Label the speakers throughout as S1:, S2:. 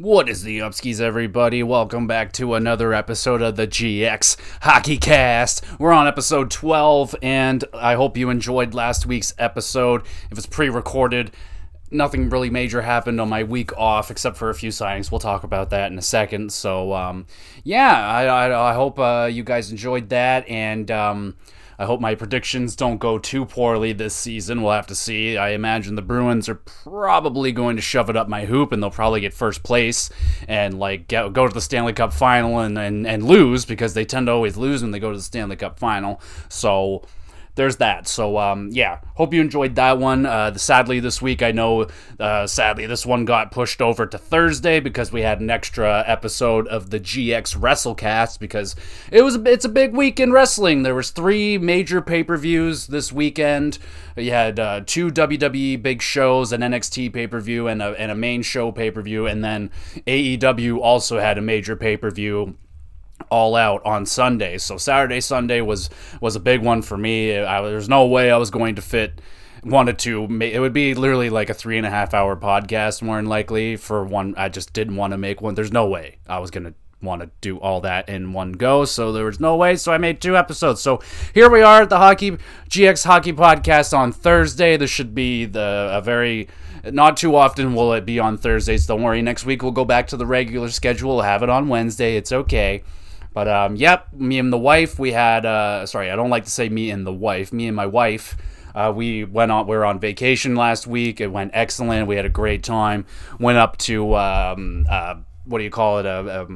S1: What is the upskis, everybody? Welcome back to another episode of the GX Hockey Cast. We're on episode 12, and I hope you enjoyed last week's episode. If it's pre recorded, nothing really major happened on my week off except for a few signings. We'll talk about that in a second. So, um, yeah, I, I, I hope uh, you guys enjoyed that, and. Um, I hope my predictions don't go too poorly this season. We'll have to see. I imagine the Bruins are probably going to shove it up my hoop and they'll probably get first place and like get, go to the Stanley Cup final and, and, and lose because they tend to always lose when they go to the Stanley Cup final. So there's that. So um, yeah, hope you enjoyed that one. Uh, sadly, this week I know, uh, sadly this one got pushed over to Thursday because we had an extra episode of the GX WrestleCast because it was it's a big week in wrestling. There was three major pay per views this weekend. You had uh, two WWE big shows, an NXT pay per view, and a and a main show pay per view, and then AEW also had a major pay per view all out on Sunday. So Saturday, Sunday was was a big one for me. There's no way I was going to fit wanted to make it would be literally like a three and a half hour podcast more than likely for one i just didn't want to make one. There's no way i was gonna want to do all that in one go. So there was no way. So i made two episodes. So here we are at the hockey gx hockey podcast on thursday. This should be the a very not too often will it be on thursdays. Don't worry. Next week we'll go back to the regular schedule. We'll have it on wednesday. It's okay but um, yep, me and the wife, we had. Uh, sorry, I don't like to say me and the wife. Me and my wife, uh, we went on. We were on vacation last week. It went excellent. We had a great time. Went up to um, uh, what do you call it? A,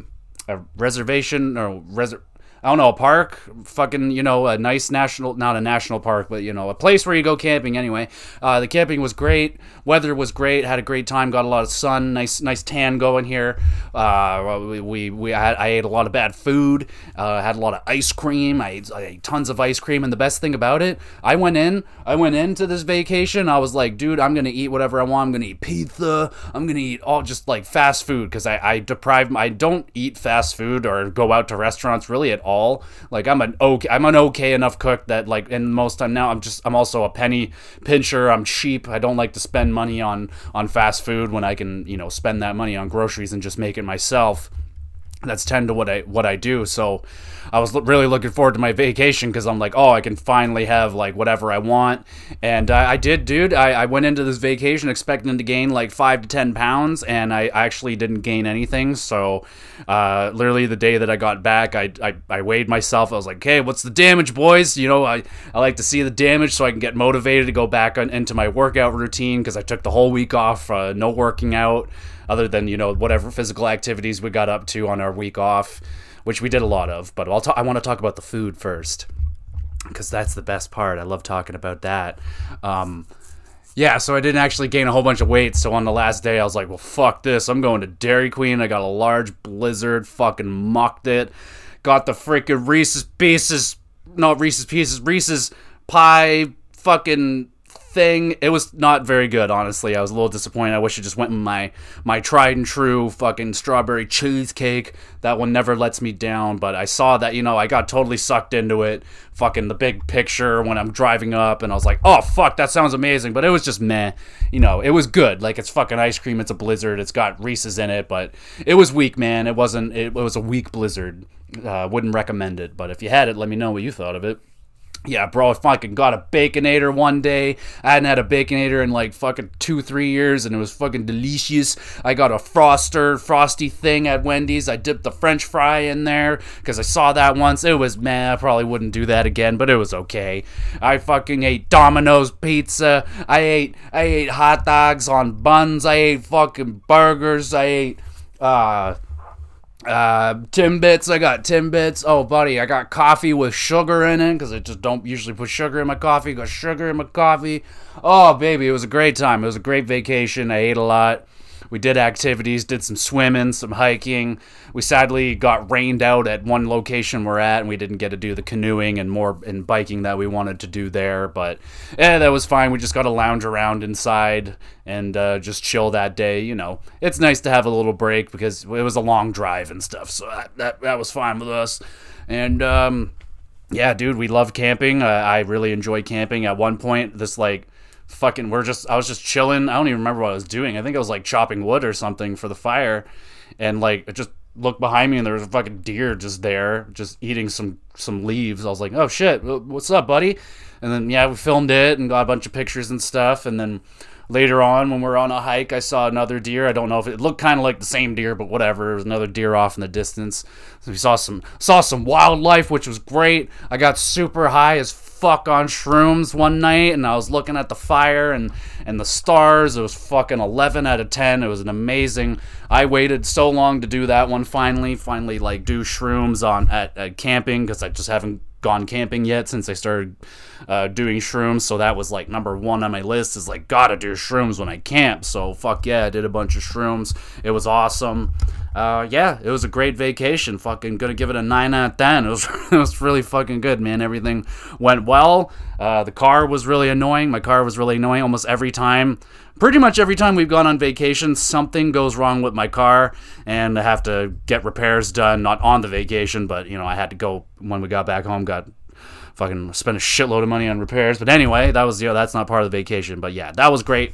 S1: a, a reservation or reser- I don't know, a park, fucking, you know, a nice national, not a national park, but, you know, a place where you go camping anyway. Uh, the camping was great. Weather was great. Had a great time. Got a lot of sun. Nice, nice tan going here. Uh, we, we, we I ate a lot of bad food. Uh, had a lot of ice cream. I ate, I ate tons of ice cream. And the best thing about it, I went in, I went into this vacation. I was like, dude, I'm going to eat whatever I want. I'm going to eat pizza. I'm going to eat all just like fast food because I, I deprive, I don't eat fast food or go out to restaurants really at all all. Like I'm an okay, I'm an okay enough cook that like, and most time now I'm just I'm also a penny pincher. I'm cheap. I don't like to spend money on on fast food when I can you know spend that money on groceries and just make it myself that's tend to what I what I do. So I was really looking forward to my vacation because I'm like, oh, I can finally have like whatever I want, and uh, I did, dude. I, I went into this vacation expecting to gain like five to ten pounds, and I actually didn't gain anything. So uh, literally the day that I got back, I, I I weighed myself. I was like, okay, what's the damage, boys? You know, I I like to see the damage so I can get motivated to go back on, into my workout routine because I took the whole week off, uh, no working out other than you know whatever physical activities we got up to on our week off, which we did a lot of. But I'll ta- I want to talk about the food first because that's the best part. I love talking about that. Um, yeah, so I didn't actually gain a whole bunch of weight. So on the last day, I was like, well, fuck this. I'm going to Dairy Queen. I got a large blizzard, fucking mucked it. Got the freaking Reese's Pieces, not Reese's Pieces, Reese's Pie fucking thing. It was not very good, honestly. I was a little disappointed. I wish it just went with my my tried and true fucking strawberry cheesecake. That one never lets me down. But I saw that, you know, I got totally sucked into it. Fucking the big picture when I'm driving up, and I was like, oh fuck, that sounds amazing. But it was just meh. You know, it was good. Like it's fucking ice cream. It's a blizzard. It's got Reese's in it, but it was weak, man. It wasn't. It, it was a weak blizzard. Uh, wouldn't recommend it. But if you had it, let me know what you thought of it. Yeah, bro, I fucking got a Baconator one day. I hadn't had a Baconator in like fucking two, three years, and it was fucking delicious. I got a Froster, frosty thing at Wendy's. I dipped the French fry in there because I saw that once. It was, man, I probably wouldn't do that again, but it was okay. I fucking ate Domino's pizza. I ate, I ate hot dogs on buns. I ate fucking burgers. I ate, uh, uh, Timbits, I got Timbits. Oh, buddy, I got coffee with sugar in it because I just don't usually put sugar in my coffee. Got sugar in my coffee. Oh, baby, it was a great time. It was a great vacation. I ate a lot. We did activities, did some swimming, some hiking. We sadly got rained out at one location we're at, and we didn't get to do the canoeing and more and biking that we wanted to do there. But yeah, that was fine. We just got to lounge around inside and uh, just chill that day. You know, it's nice to have a little break because it was a long drive and stuff. So that that, that was fine with us. And um, yeah, dude, we love camping. Uh, I really enjoy camping. At one point, this like fucking we're just I was just chilling. I don't even remember what I was doing. I think I was like chopping wood or something for the fire, and like it just looked behind me and there was a fucking deer just there, just eating some some leaves. I was like, oh shit, what's up, buddy? And then yeah, we filmed it and got a bunch of pictures and stuff. And then later on, when we are on a hike, I saw another deer. I don't know if it looked kind of like the same deer, but whatever. It was another deer off in the distance. So we saw some saw some wildlife, which was great. I got super high as fuck on shrooms one night and I was looking at the fire and, and the stars. It was fucking 11 out of 10. It was an amazing. I waited so long to do that one finally. Finally, like, do shrooms on at, at camping because I just haven't gone camping yet since I started uh, doing shrooms. So that was like number one on my list is like, gotta do shrooms when I camp. So fuck yeah, I did a bunch of shrooms. It was awesome. Uh, yeah, it was a great vacation. Fucking gonna give it a 9 out of 10. It was, it was really fucking good, man. Everything went well. Uh, the car was really annoying. My car was really annoying almost every time. Pretty much every time we've gone on vacation, something goes wrong with my car, and I have to get repairs done. Not on the vacation, but you know, I had to go when we got back home. Got fucking spent a shitload of money on repairs. But anyway, that was you know that's not part of the vacation. But yeah, that was great.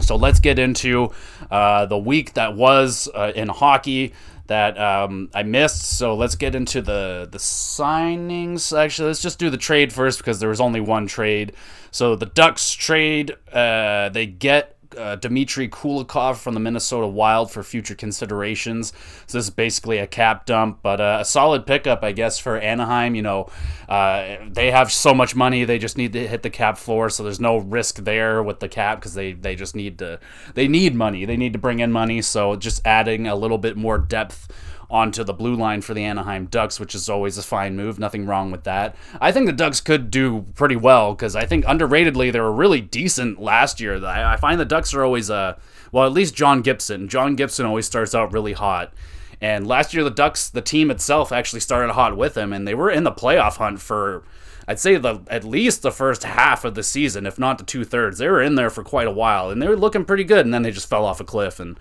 S1: So let's get into uh, the week that was uh, in hockey that um, I missed. So let's get into the the signings. Actually, let's just do the trade first because there was only one trade. So the Ducks trade. Uh, they get uh, Dmitry Kulikov from the Minnesota Wild for future considerations. So this is basically a cap dump, but uh, a solid pickup, I guess, for Anaheim. You know, uh, they have so much money, they just need to hit the cap floor, so there's no risk there with the cap because they they just need to they need money, they need to bring in money. So just adding a little bit more depth onto the blue line for the Anaheim Ducks, which is always a fine move. Nothing wrong with that. I think the Ducks could do pretty well because I think underratedly they were really decent last year. I, I find the Ducks are always uh well at least John Gibson. John Gibson always starts out really hot. And last year the Ducks, the team itself actually started hot with him and they were in the playoff hunt for I'd say the at least the first half of the season, if not the two thirds. They were in there for quite a while, and they were looking pretty good. And then they just fell off a cliff. And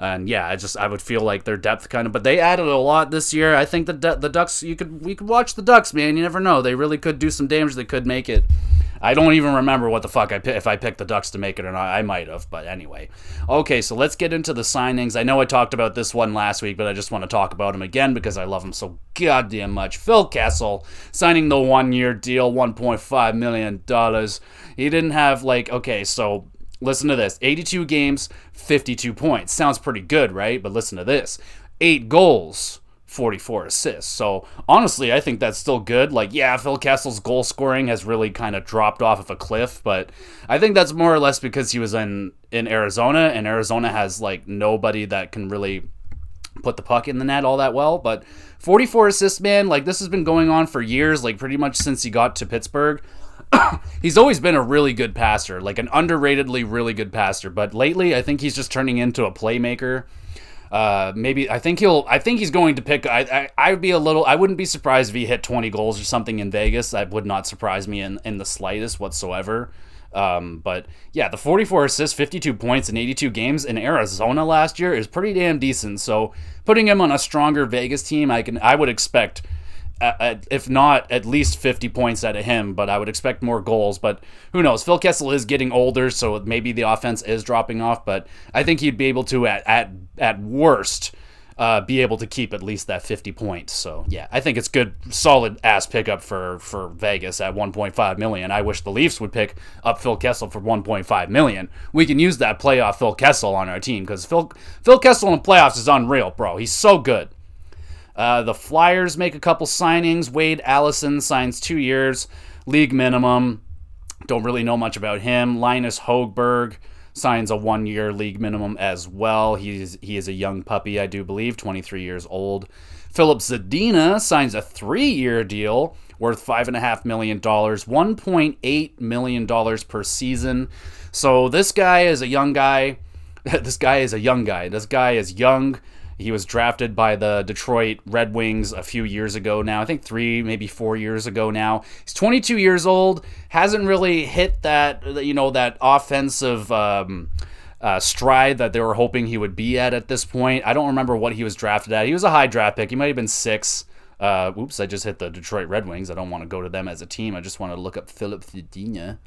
S1: and yeah, I just I would feel like their depth kind of, but they added a lot this year. I think the the Ducks you could we could watch the Ducks, man. You never know. They really could do some damage. They could make it. I don't even remember what the fuck I if I picked the Ducks to make it or not. I might have, but anyway. Okay, so let's get into the signings. I know I talked about this one last week, but I just want to talk about him again because I love him so goddamn much. Phil Kessel signing the one-year deal, 1.5 million dollars. He didn't have like okay, so Listen to this 82 games, 52 points. Sounds pretty good, right? But listen to this eight goals. 44 assists. So honestly, I think that's still good. Like, yeah, Phil Kessel's goal scoring has really kind of dropped off of a cliff, but I think that's more or less because he was in in Arizona, and Arizona has like nobody that can really put the puck in the net all that well. But 44 assists, man, like this has been going on for years, like pretty much since he got to Pittsburgh. he's always been a really good passer, like an underratedly really good passer. But lately, I think he's just turning into a playmaker. Uh, maybe I think he'll. I think he's going to pick. I, I would be a little. I wouldn't be surprised if he hit 20 goals or something in Vegas. That would not surprise me in in the slightest whatsoever. Um, but yeah, the 44 assists, 52 points in 82 games in Arizona last year is pretty damn decent. So putting him on a stronger Vegas team, I can I would expect if not at least 50 points out of him, but I would expect more goals. But who knows? Phil Kessel is getting older, so maybe the offense is dropping off. But I think he'd be able to, at at at worst, uh, be able to keep at least that 50 points. So yeah, I think it's good, solid ass pickup for for Vegas at 1.5 million. I wish the Leafs would pick up Phil Kessel for 1.5 million. We can use that playoff Phil Kessel on our team because Phil Phil Kessel in playoffs is unreal, bro. He's so good. Uh, the Flyers make a couple signings. Wade Allison signs two years, league minimum. Don't really know much about him. Linus Hogberg signs a one year league minimum as well. He's he is a young puppy, I do believe, 23 years old. Filip Zadina signs a three year deal worth $5.5 million, $1.8 million per season. So this guy is a young guy. this guy is a young guy. This guy is young. He was drafted by the Detroit Red Wings a few years ago now. I think three, maybe four years ago now. He's 22 years old. Hasn't really hit that, you know, that offensive. Um, uh, stride that they were hoping he would be at at this point. I don't remember what he was drafted at. He was a high draft pick. He might have been six. Uh, oops, I just hit the Detroit Red Wings. I don't want to go to them as a team. I just want to look up Filip Zadina.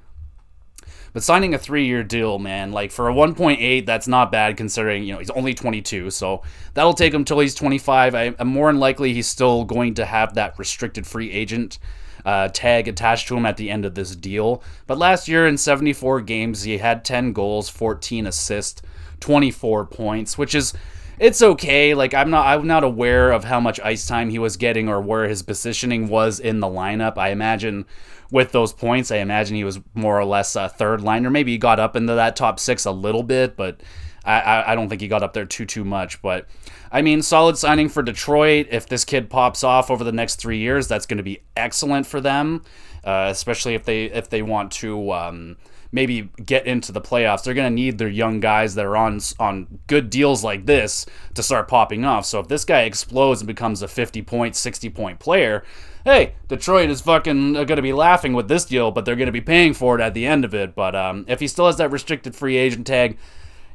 S1: But signing a three-year deal, man, like for a 1.8, that's not bad considering you know he's only 22. So that'll take him till he's 25. I, am more than likely he's still going to have that restricted free agent uh, tag attached to him at the end of this deal. But last year in 74 games, he had 10 goals, 14 assists, 24 points, which is it's okay. Like I'm not I'm not aware of how much ice time he was getting or where his positioning was in the lineup. I imagine with those points, I imagine he was more or less a third liner. Maybe he got up into that top six a little bit, but I, I don't think he got up there too too much. But I mean, solid signing for Detroit. If this kid pops off over the next three years, that's going to be excellent for them, uh, especially if they if they want to. Um, maybe get into the playoffs, they're going to need their young guys that are on on good deals like this to start popping off. So if this guy explodes and becomes a 50 point, 60 point player, hey, Detroit is fucking going to be laughing with this deal, but they're going to be paying for it at the end of it. But um, if he still has that restricted free agent tag,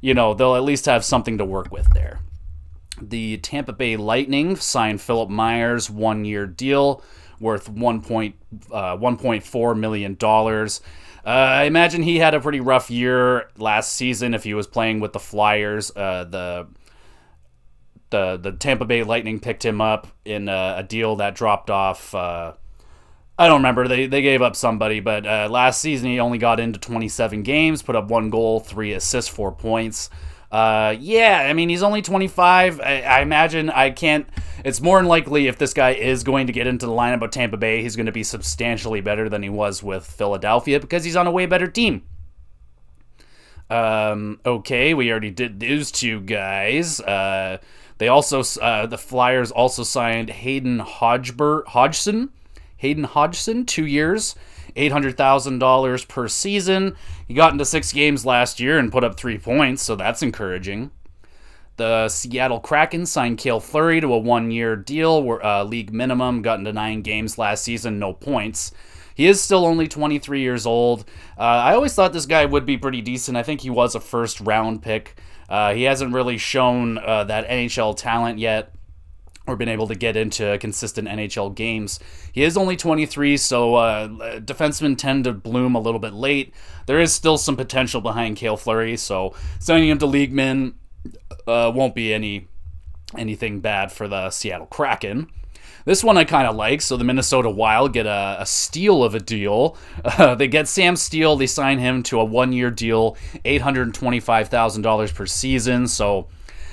S1: you know, they'll at least have something to work with there. The Tampa Bay Lightning signed Philippe Myers one year deal worth 1. Uh, $1.4 million. Uh, I imagine he had a pretty rough year last season if he was playing with the Flyers. Uh, the the the Tampa Bay Lightning picked him up in a, a deal that dropped off. Uh, I don't remember. They they gave up somebody, but uh, last season he only got into 27 games, put up one goal, three assists, four points. Uh, yeah, I mean he's only 25. I, I, imagine I can't. It's more than likely if this guy is going to get into the lineup of Tampa Bay, he's going to be substantially better than he was with Philadelphia because he's on a way better team. Um, okay, we already did those two guys. Uh, they also uh, the Flyers also signed Hayden Hodgson. Hayden Hodgson, two years. $800,000 per season. He got into six games last year and put up three points, so that's encouraging. The Seattle Kraken signed Cale Fleury to a one year deal, where, uh, league minimum, got into nine games last season, no points. He is still only 23 years old. Uh, I always thought this guy would be pretty decent. I think he was a first round pick. Uh, he hasn't really shown uh, that NHL talent yet or been able to get into consistent NHL games. He is only 23, so uh, defensemen tend to bloom a little bit late. There is still some potential behind Cale Fleury, so signing him to league min uh, won't be any anything bad for the Seattle Kraken. This one I kind of like. So the Minnesota Wild get a, a steal of a deal. Uh, they get Sam Steel. They sign him to a one-year deal, eight hundred twenty-five thousand dollars per season. So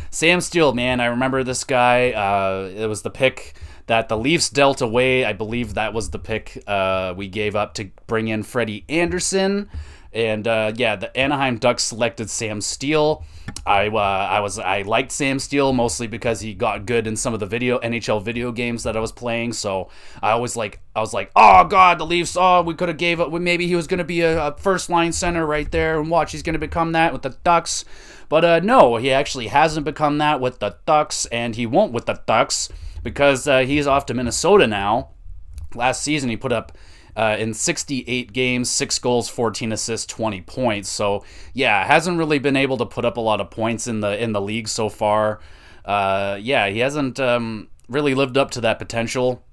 S1: Sam Steel, man, I remember this guy. Uh, it was the pick that the Leafs dealt away. I believe that was the pick uh, we gave up to bring in Freddie Andersen. And uh, yeah, the Anaheim Ducks selected Sam Steel. I uh, I was I liked Sam Steel mostly because he got good in some of the video NHL video games that I was playing. So I always like I was like, oh god, the Leafs. Oh, we could have gave up. Maybe he was to be a, a, first line center right there, and watch, he's to become that with the Ducks. But uh, no, he actually hasn't become that with the Ducks, and he won't with the Ducks because uh, he's off to Minnesota now. Last season, he put up uh, in 68 games, six goals, 14 assists, 20 points. So yeah, hasn't really been able to put up a lot of points in the in the league so far. Uh, yeah, he hasn't um, really lived up to that potential.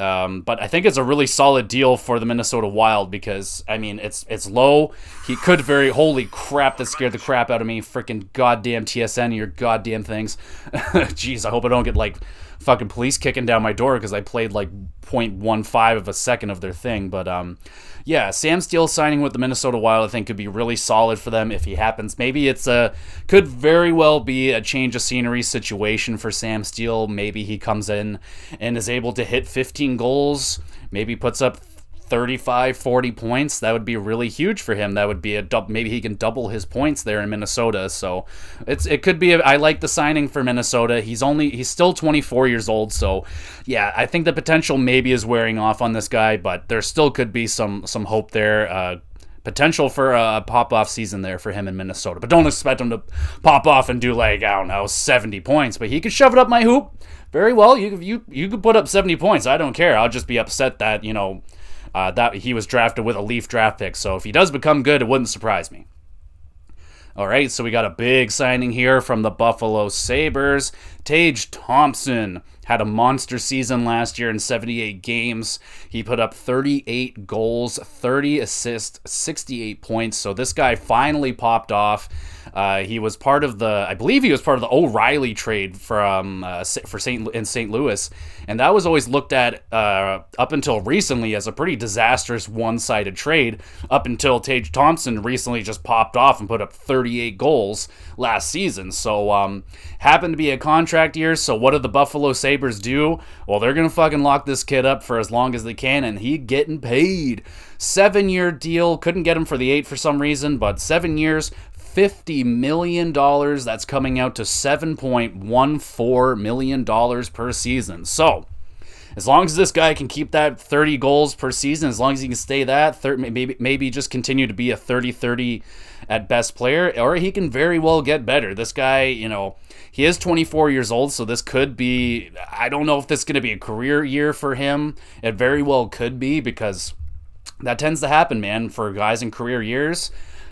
S1: Um, but I think it's a really solid deal for the Minnesota Wild because I mean it's it's low. He could very holy crap that scared the crap out of me. Freaking goddamn TSN, your goddamn things. Jeez, I hope I don't get like fucking police kicking down my door because I played like 0.15 of a second of their thing. But um, yeah, Sam Steel signing with the Minnesota Wild, I think, could be really solid for them if he happens. Maybe it's a could very well be a change of scenery situation for Sam Steel. Maybe he comes in and is able to hit 15 goals. Maybe puts up 35, 40 points, that would be really huge for him. That would be a maybe he can double his points there in Minnesota. So it's it could be. A, I like the signing for Minnesota. He's only he's still 24 years old. So yeah, I think the potential maybe is wearing off on this guy, but there still could be some some hope there. Uh, potential for a pop off season there for him in Minnesota. But don't expect him to pop off and do like I don't know 70 points, but he could shove it up my hoop. Very well, you you you could put up 70 points. I don't care. I'll just be upset that you know uh, that he was drafted with a Leaf draft pick. So if he does become good, it wouldn't surprise me. All right, so we got a big signing here from the Buffalo Sabres. Tage Thompson had a monster season last year in 78 games. He put up 38 goals, 30 assists, 68 points. So this guy finally popped off. Uh, he was part of the, I believe he was part of the O'Reilly trade from uh, for Saint in St. Louis, and that was always looked at uh, up until recently as a pretty disastrous one-sided trade. Up until Tage Thompson recently just popped off and put up 38 goals last season. So um, happened to be a contract year. So what did the Buffalo Sabres do? Well, they're gonna fucking lock this kid up for as long as they can, and he getting paid. Seven year deal. Couldn't get him for the eight for some reason, but seven years, $50 million. That's coming out to $7.14 million per season. So, as long as this guy can keep that 30 goals per season, as long as he can stay that, 30, maybe, maybe just continue to be a 30 30 at best player, or he can very well get better. This guy, you know, he is 24 years old, so this could be, I don't know if this is going to be a career year for him. It very well could be because that tends to happen, man, for guys in career years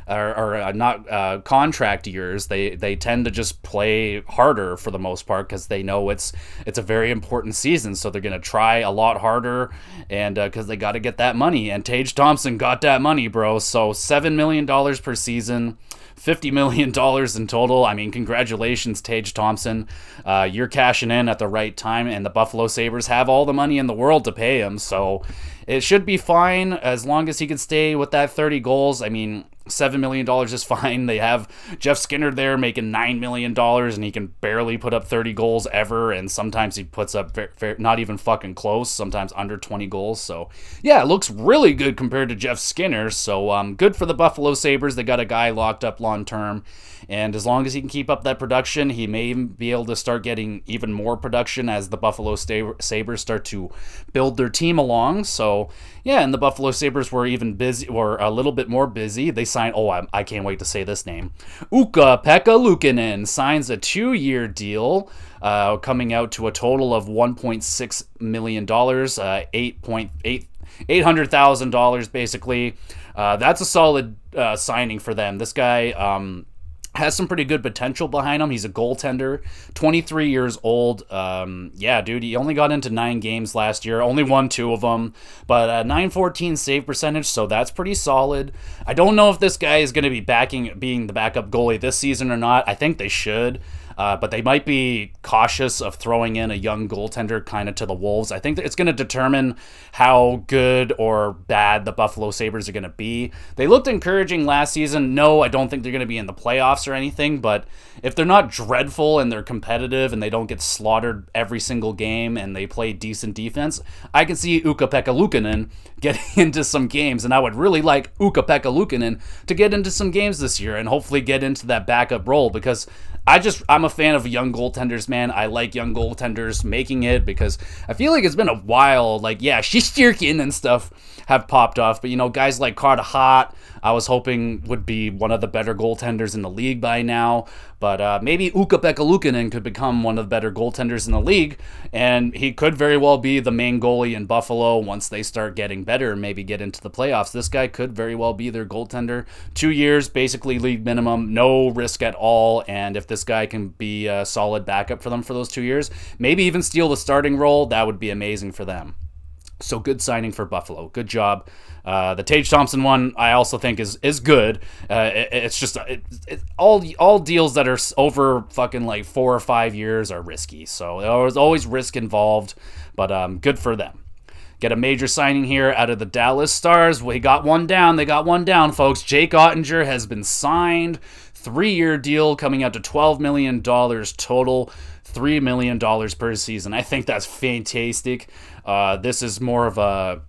S1: or, or uh, not uh, contract years, they they tend to just play harder for the most part because they know it's it's a very important season, so they're gonna try a lot harder, and because uh, they got to get that money. And Tage Thompson got that money, bro. So seven million dollars per season. $50 million in total. I mean, congratulations, Tage Thompson. Uh, you're cashing in at the right time, and the Buffalo Sabres have all the money in the world to pay him. So it should be fine as long as he can stay with that 30 goals. I mean, seven million dollars is fine. They have Jeff Skinner there making nine million dollars, and he can barely put up thirty goals ever. And sometimes he puts up very, very, not even fucking close. Sometimes under twenty goals. So yeah, it looks really good compared to Jeff Skinner. So um, good for the Buffalo Sabres. They got a guy locked up long term, and as long as he can keep up that production, he may be able to start getting even more production as the Buffalo Sabres start to build their team along. So yeah, and the Buffalo Sabres were even busy, were a little bit more busy. They oh, I, I can't wait to say this name. Ukko-Pekka Luukkonen signs a two year deal. Uh, coming out to a total of $1.6 million, uh, 8.8 $800,000 basically. Uh, that's a solid uh, signing for them. This guy, um, has some pretty good potential behind him. He's a goaltender, 23 years old. Um, yeah, dude, he only got into nine games last year, only won two of them, but a 914 save percentage, so that's pretty solid. I don't know if this guy is going to be backing being the backup goalie this season or not. I think they should. Uh, but they might be cautious of throwing in a young goaltender kind of to the Wolves. I think it's going to determine how good or bad the Buffalo Sabres are going to be. They looked encouraging last season. No, I don't think they're going to be in the playoffs or anything, but if they're not dreadful and they're competitive and they don't get slaughtered every single game and they play decent defense, I can see Ukko-Pekka Luukkonen getting into some games. And I would really like Ukko-Pekka Luukkonen to get into some games this year and hopefully get into that backup role because I just I'm a fan of young goaltenders, man. I like young goaltenders making it because I feel like it's been a while. Like yeah, Shesterkin and stuff have popped off, but you know guys like Carter Hart, I was hoping would be one of the better goaltenders in the league by now. But uh, maybe Ukko-Pekka Luukkonen could become one of the better goaltenders in the league, and he could very well be the main goalie in Buffalo once they start getting better and maybe get into the playoffs. This guy could very well be their goaltender. Two years, basically league minimum, no risk at all. And if this guy can be a solid backup for them for those two years, maybe even steal the starting role, that would be amazing for them. So good signing for Buffalo. Good job. Uh, the Tage Thompson one, I also think is is good. Uh, it, it's just it, it, all all deals that are over fucking like four or five years are risky. So there's always risk involved, but um, good for them. Get a major signing here out of the Dallas Stars. We got one down. They got one down, folks. Jake Oettinger has been signed. Three year deal coming out to $12 million total. $3 million per season. I think that's fantastic. Uh, this is more of a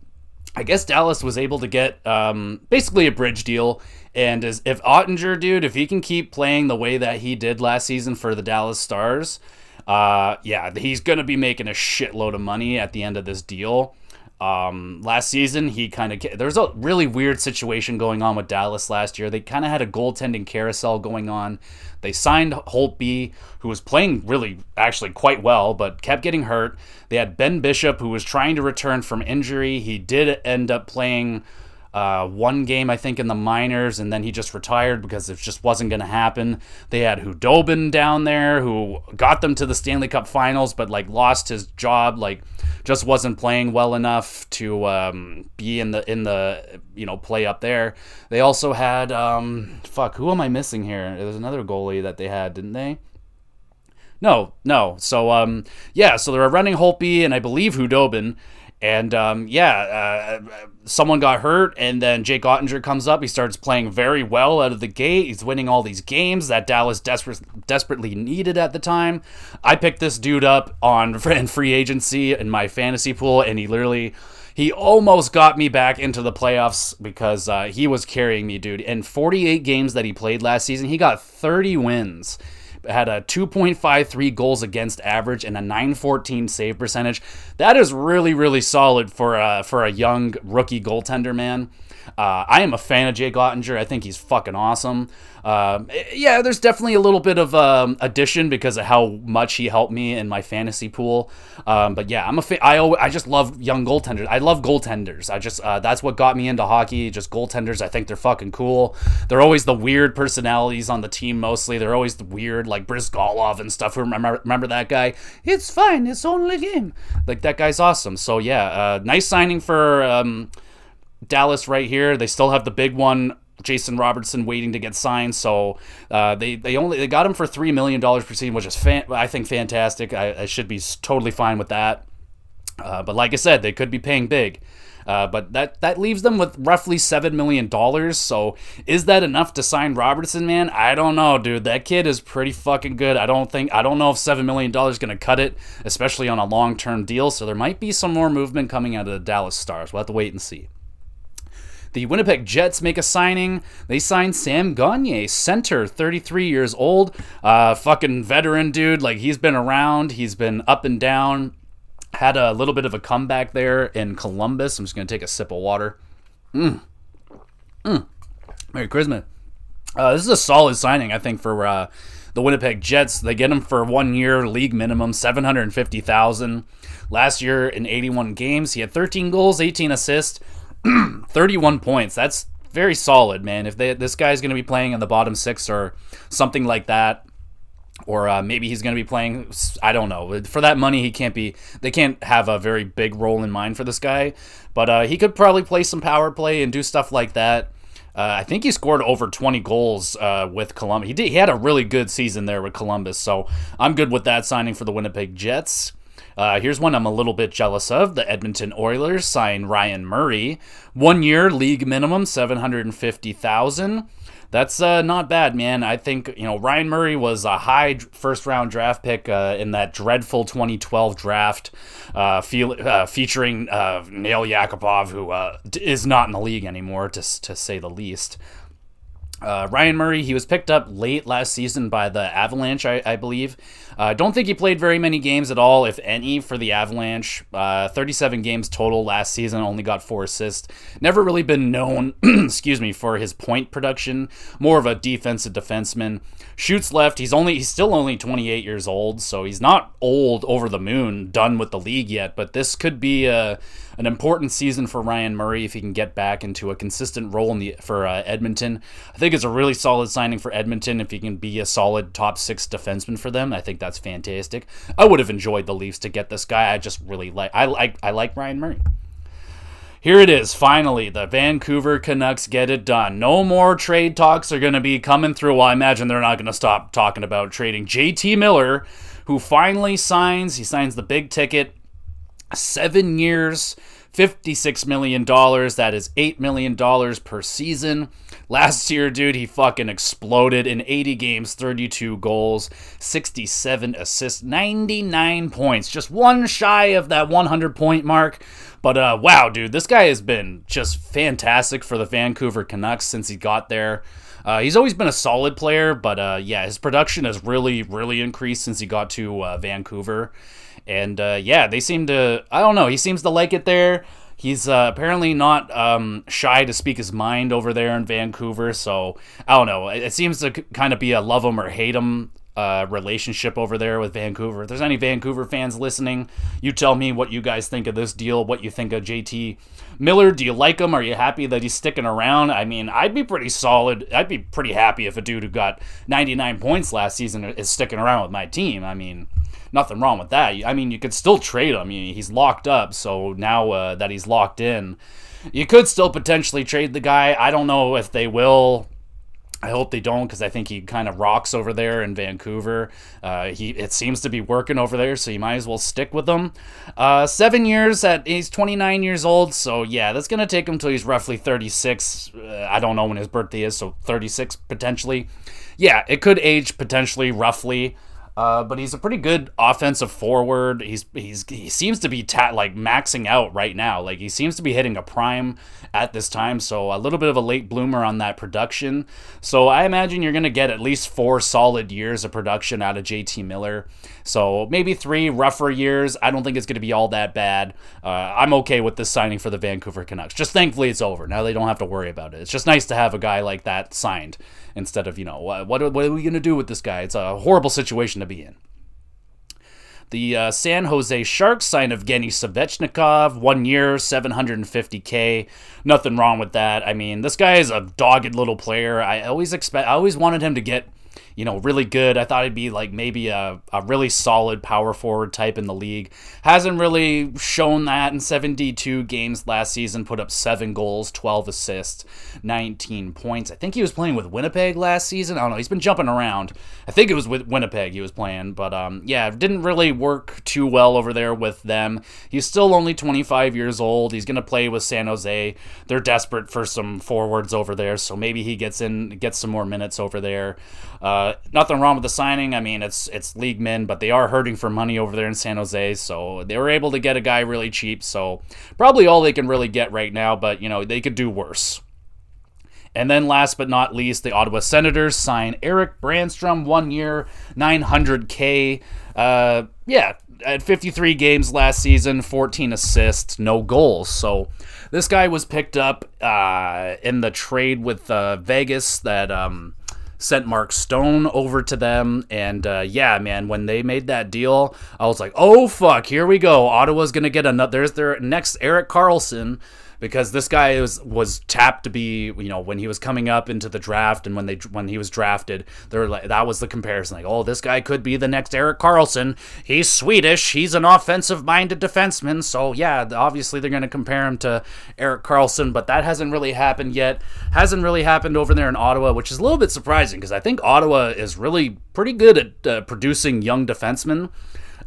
S1: I guess Dallas was able to get um, basically a bridge deal. And as, if Oettinger, dude, if he can keep playing the way that he did last season for the Dallas Stars, uh, yeah, he's to be making a shitload of money at the end of this deal. Um, last season, he kind of there's a really weird situation going on with Dallas last year. They kind of had a goaltending carousel going on. They signed Holtby, who was playing really actually quite well, but kept getting hurt. They had Ben Bishop, who was trying to return from injury. He did end up playing uh, one game, I think, in the minors, and then he just retired because it just wasn't going to happen. They had Khudobin down there who got them to the Stanley Cup Finals, but like lost his job, like just wasn't playing well enough to um, be in the in the you know play up there. They also had um, fuck, who am I missing here? There's another goalie that they had, didn't they? No, no. So um, yeah, so they were running Holtby and I believe Khudobin. And um, yeah, uh, someone got hurt, and then Jake Oettinger comes up. He starts playing very well out of the gate. He's winning all these games that Dallas desperate, desperately needed at the time. I picked this dude up on free agency in my fantasy pool, and he literally he almost got me back into the playoffs because uh, he was carrying me, dude. In 48 games that he played last season, he got 30 wins had a 2.53 goals against average and a 914 save percentage. That is really really solid for a, for a young rookie goaltender, man. Uh, I am a fan of Jake Oettinger. I think he's fucking awesome. Uh, yeah, there's definitely a little bit of um, addition because of how much he helped me in my fantasy pool. Um, but yeah, I'm a fa- I, always, I just love young goaltenders. I love goaltenders. I just uh, that's what got me into hockey. Just goaltenders. I think they're fucking cool. They're always the weird personalities on the team. Mostly, they're always the weird like Bryzgalov and stuff. Remember, remember that guy? It's fine. It's only game. Like that guy's awesome. So yeah, uh, nice signing for. Um, Dallas right here. They still have the big one, Jason Robertson, waiting to get signed. So uh, they they only they got him for three million dollars per season, which is fan- I think fantastic. I, I, should be totally fine with that. Uh, but like I said, they could be paying big. Uh, but that that leaves them with roughly seven million dollars. So is that enough to sign Robertson, man? I don't know, dude. That kid is pretty fucking good. I don't think I don't know if seven million dollars is gonna cut it, especially on a long term deal. So there might be some more movement coming out of the Dallas Stars. We'll have to wait and see. The Winnipeg Jets make a signing. They sign Sam Gagner, center, 33 years old, uh, fucking veteran dude. Like he's been around, he's been up and down. Had a little bit of a comeback there in Columbus. I'm just gonna take a sip of water. Mmm. Mmm. Merry Christmas. Uh, this is a solid signing, I think, for uh, the Winnipeg Jets. They get him for one year, league minimum, seven hundred fifty thousand. Last year in 81 games, he had 13 goals, 18 assists. 31 points. That's very solid, man. If they, this guy's going to be playing in the bottom six or something like that, or uh, maybe he's going to be playing. I don't know. For that money, he can't be. They can't have a very big role in mind for this guy. But uh, he could probably play some power play and do stuff like that. Uh, I think he scored over 20 goals uh, with Columbus. He did. He had a really good season there with Columbus. So I'm good with that signing for the Winnipeg Jets. Uh, here's one I'm a little bit jealous of. The Edmonton Oilers sign Ryan Murray, one year league minimum, seven hundred and fifty thousand. That's uh, not bad, man. I think you know Ryan Murray was a high first round draft pick uh, in that dreadful 2012 draft, uh, uh, featuring uh, Nail Yakupov, who uh, is not in the league anymore, to to say the least. Uh, Ryan Murray, he was picked up late last season by the Avalanche, I, I believe. I uh, don't think he played very many games at all, if any, for the Avalanche. Uh, 37 games total last season, only got four assists. Never really been known, excuse me, for his point production. More of a defensive defenseman. Shoots left. He's only he's still only 28 years old, so he's not old over the moon, done with the league yet. But this could be a an important season for Ryan Murray if he can get back into a consistent role in the for uh, Edmonton. I think it's a really solid signing for Edmonton if he can be a solid top six defenseman for them. I think that's fantastic. I would have enjoyed the Leafs to get this guy. I just really like I like I like Ryan Murray. Here it is, finally. The Vancouver Canucks get it done. No more trade talks are going to be coming through. Well, I imagine they're not going to stop talking about trading JT Miller, who finally signs. He signs the big ticket seven years, $56 million. That is $8 million per season. Last year, dude, he fucking exploded in 80 games, 32 goals, 67 assists, 99 points. Just one shy of that 100 point mark. But uh, wow, dude, this guy has been just fantastic for the Vancouver Canucks since he got there. Uh, he's always been a solid player, but uh, yeah, his production has really, really increased since he got to uh, Vancouver. And uh, yeah, they seem to, I don't know, he seems to like it there. He's uh, apparently not um, shy to speak his mind over there in Vancouver. So I don't know. It, seems to kind of be a love him or hate him uh, relationship over there with Vancouver. If there's any Vancouver fans listening, you tell me what you guys think of this deal, what you think of JT Miller. Do you like him? Are you happy that he's sticking around? I mean, I'd be pretty solid. I'd be pretty happy if a dude who got 99 points last season is sticking around with my team. I mean, nothing wrong with that. I mean, you could still trade him. He's locked up, so now uh, that he's locked in, you could still potentially trade the guy. I don't know if they will. I hope they don't because I think he kind of rocks over there in Vancouver. Uh, he it seems to be working over there, so you might as well stick with him. Uh, seven years at he's 29 years old, so yeah, that's gonna take him till he's roughly 36. Uh, I don't know when his birthday is, so 36 potentially. Yeah, it could age potentially roughly. Uh, but he's a pretty good offensive forward. He's he's he seems to be ta- like maxing out right now. Like he seems to be hitting a prime at this time. So a little bit of a late bloomer on that production. So I imagine you're gonna get at least four solid years of production out of JT Miller. So maybe three rougher years. I don't think it's gonna be all that bad. Uh, I'm okay with this signing for the Vancouver Canucks. Just thankfully it's over. Now they don't have to worry about it. It's just nice to have a guy like that signed instead of you know what what, what are we gonna do with this guy? It's a horrible situation to be in. The uh, San Jose Sharks sign of Evgeny Svechnikov, one year, 750k. Nothing wrong with that. I mean, this guy is a dogged little player. I always expect, I always wanted him to get you know, really good. I thought he'd be like maybe a, a really solid power forward type in the league. Hasn't really shown that in 72 games last season, put up seven goals, 12 assists, 19 points. I think he was playing with Winnipeg last season. I don't know. He's been jumping around. I think it was with Winnipeg he was playing, but um, yeah, didn't really work too well over there with them. He's still only 25 years old. He's going to play with San Jose. They're desperate for some forwards over there, so maybe he gets in, gets some more minutes over there. Uh, nothing wrong with the signing. I mean, it's it's league men, but they are hurting for money over there in San Jose, so they were able to get a guy really cheap. So probably all they can really get right now, but you know they could do worse. And then last but not least, the Ottawa Senators sign Erik Brannstrom, one year, 900K. Uh, yeah, at 53 games last season, 14 assists, no goals. So this guy was picked up uh, in the trade with uh, Vegas that um, sent Mark Stone over to them. And uh, yeah, man, when they made that deal, I was like, oh, fuck, here we go. Ottawa's going to get another. There's their next Erik Karlsson because this guy was was tapped to be you know when he was coming up into the draft and when they when he was drafted they like that was the comparison like oh this guy could be the next Erik Karlsson. He's Swedish. He's an offensive minded defenseman. So yeah obviously they're going to compare him to Erik Karlsson but that hasn't really happened yet. Hasn't really happened over there in Ottawa which is a little bit surprising because I think Ottawa is really pretty good at uh, producing young defensemen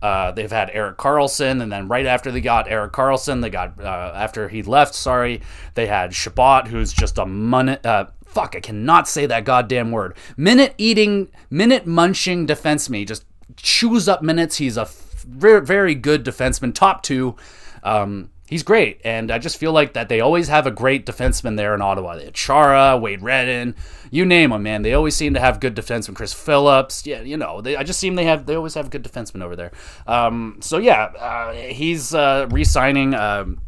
S1: uh, they've had Erik Karlsson, and then right after they got Erik Karlsson, they got uh, after he left. Sorry, they had Chabot, who's just a minute. Uh, fuck, I cannot say that goddamn word. Minute eating, minute munching defense me Just chews up minutes. He's a very, very good defenseman, top two. Um, he's great. And I just feel like that they always have a great defenseman there in Ottawa. They had Chara, Wade Redden, you name them, man. They always seem to have good defensemen. Chris Phillips, yeah, you know, they, I just seem they have they always have good defensemen over there. Um, so yeah, uh, he's uh, re-signing. Um,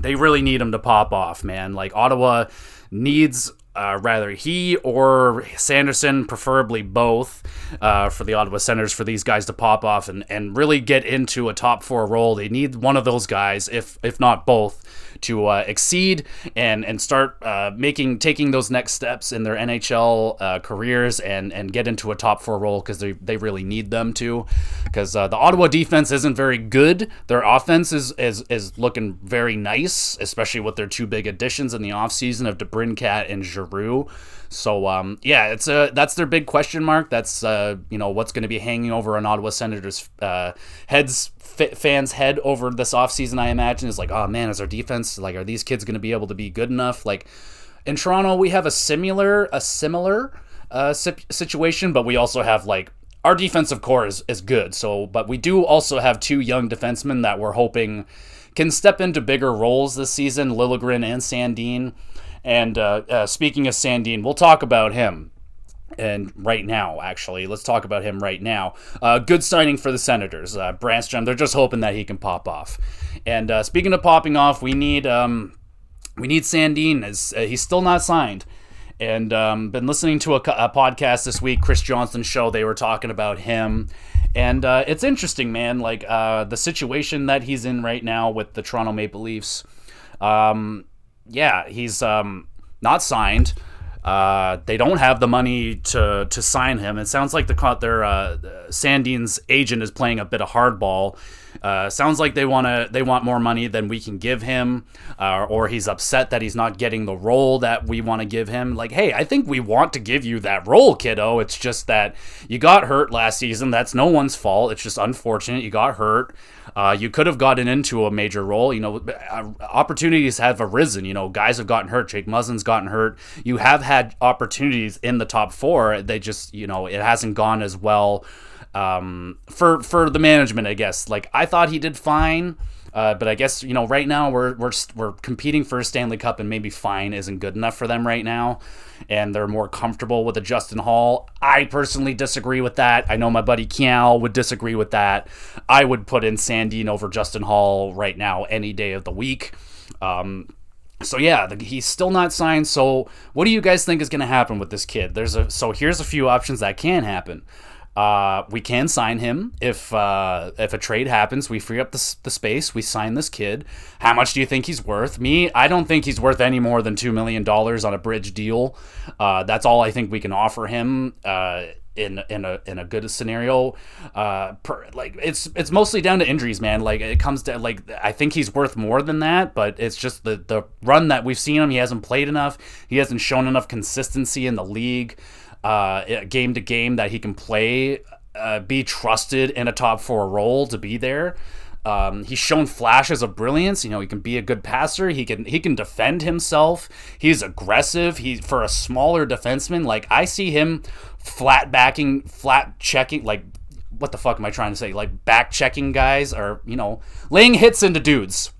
S1: they really need him to pop off, man. Like Ottawa needs uh, rather he or Sanderson, preferably both, uh, for the Ottawa Senators, for these guys to pop off and, and really get into a top four role. They need one of those guys, if if not both, to uh, exceed and and start uh, making taking those next steps in their NHL uh, careers and and get into a top four role because they they really need them to because uh, the Ottawa defense isn't very good. Their offense is, is is looking very nice, especially with their two big additions in the offseason of DeBrincat and Giroux. So um, yeah, it's a that's their big question mark. That's uh, you know what's going to be hanging over an Ottawa Senators uh, heads fans head over this offseason I imagine is like, oh man, is our defense like are these kids going to be able to be good enough? Like in Toronto, we have a similar a similar uh, situation, but we also have like our defensive core is, is good. So, but we do also have two young defensemen that we're hoping can step into bigger roles this season, Liljegren and Sandin. And uh, uh, speaking of Sandin, we'll talk about him. And right now, actually, let's talk about him right now. Uh, good signing for the Senators. Uh, Brannstrom, they're just hoping that he can pop off. And uh, speaking of popping off, we need um, we need Sandin. As uh, he's still not signed, And um, been listening to a, a, podcast this week, Chris Johnston's show. They were talking about him, and uh, it's interesting, man. Like uh, the situation that he's in right now with the Toronto Maple Leafs. Um, yeah, he's um, not signed. Uh, they don't have the money to to sign him. It sounds like the their uh, Sandin's agent is playing a bit of hardball. Uh, sounds like they want to they want more money than we can give him, uh, or he's upset that he's not getting the role that we want to give him. Like, hey, I think we want to give you that role, kiddo. It's just that you got hurt last season. That's no one's fault. It's just unfortunate you got hurt. Uh, you could have gotten into a major role. You know, uh, opportunities have arisen. You know, guys have gotten hurt. Jake Muzzin's gotten hurt. You have had opportunities in the top four. They just, you know, it hasn't gone as well um, for for the management. I guess. Like I thought he did fine. Uh, but I guess you know right now we're we're we're competing for a Stanley Cup and maybe fine isn't good enough for them right now, and they're more comfortable with a Justin Holl. I personally disagree with that. I know my buddy Kial would disagree with that. I would put in Sandin over Justin Holl right now any day of the week. Um, so yeah, the, he's still not signed. So what do you guys think is going to happen with this kid? There's a so here's a few options that can happen. Uh, we can sign him if uh, if a trade happens. We free up the, the space. We sign this kid. How much do you think he's worth? Me, I don't think he's worth any more than two million dollars on a bridge deal. Uh, that's all I think we can offer him uh, in in a in a good scenario. Uh, per, like it's it's mostly down to injuries, man. Like it comes to like I think he's worth more than that, but it's just the the run that we've seen him. He hasn't played enough. He hasn't shown enough consistency in the league uh, game to game that he can play, uh, be trusted in a top four role to be there. Um, he's shown flashes of brilliance. You know, he can be a good passer. He can he can defend himself. He's aggressive. He for a smaller defenseman, like I see him flat backing, flat checking, like what the fuck am I trying to say? Like back checking guys or you know laying hits into dudes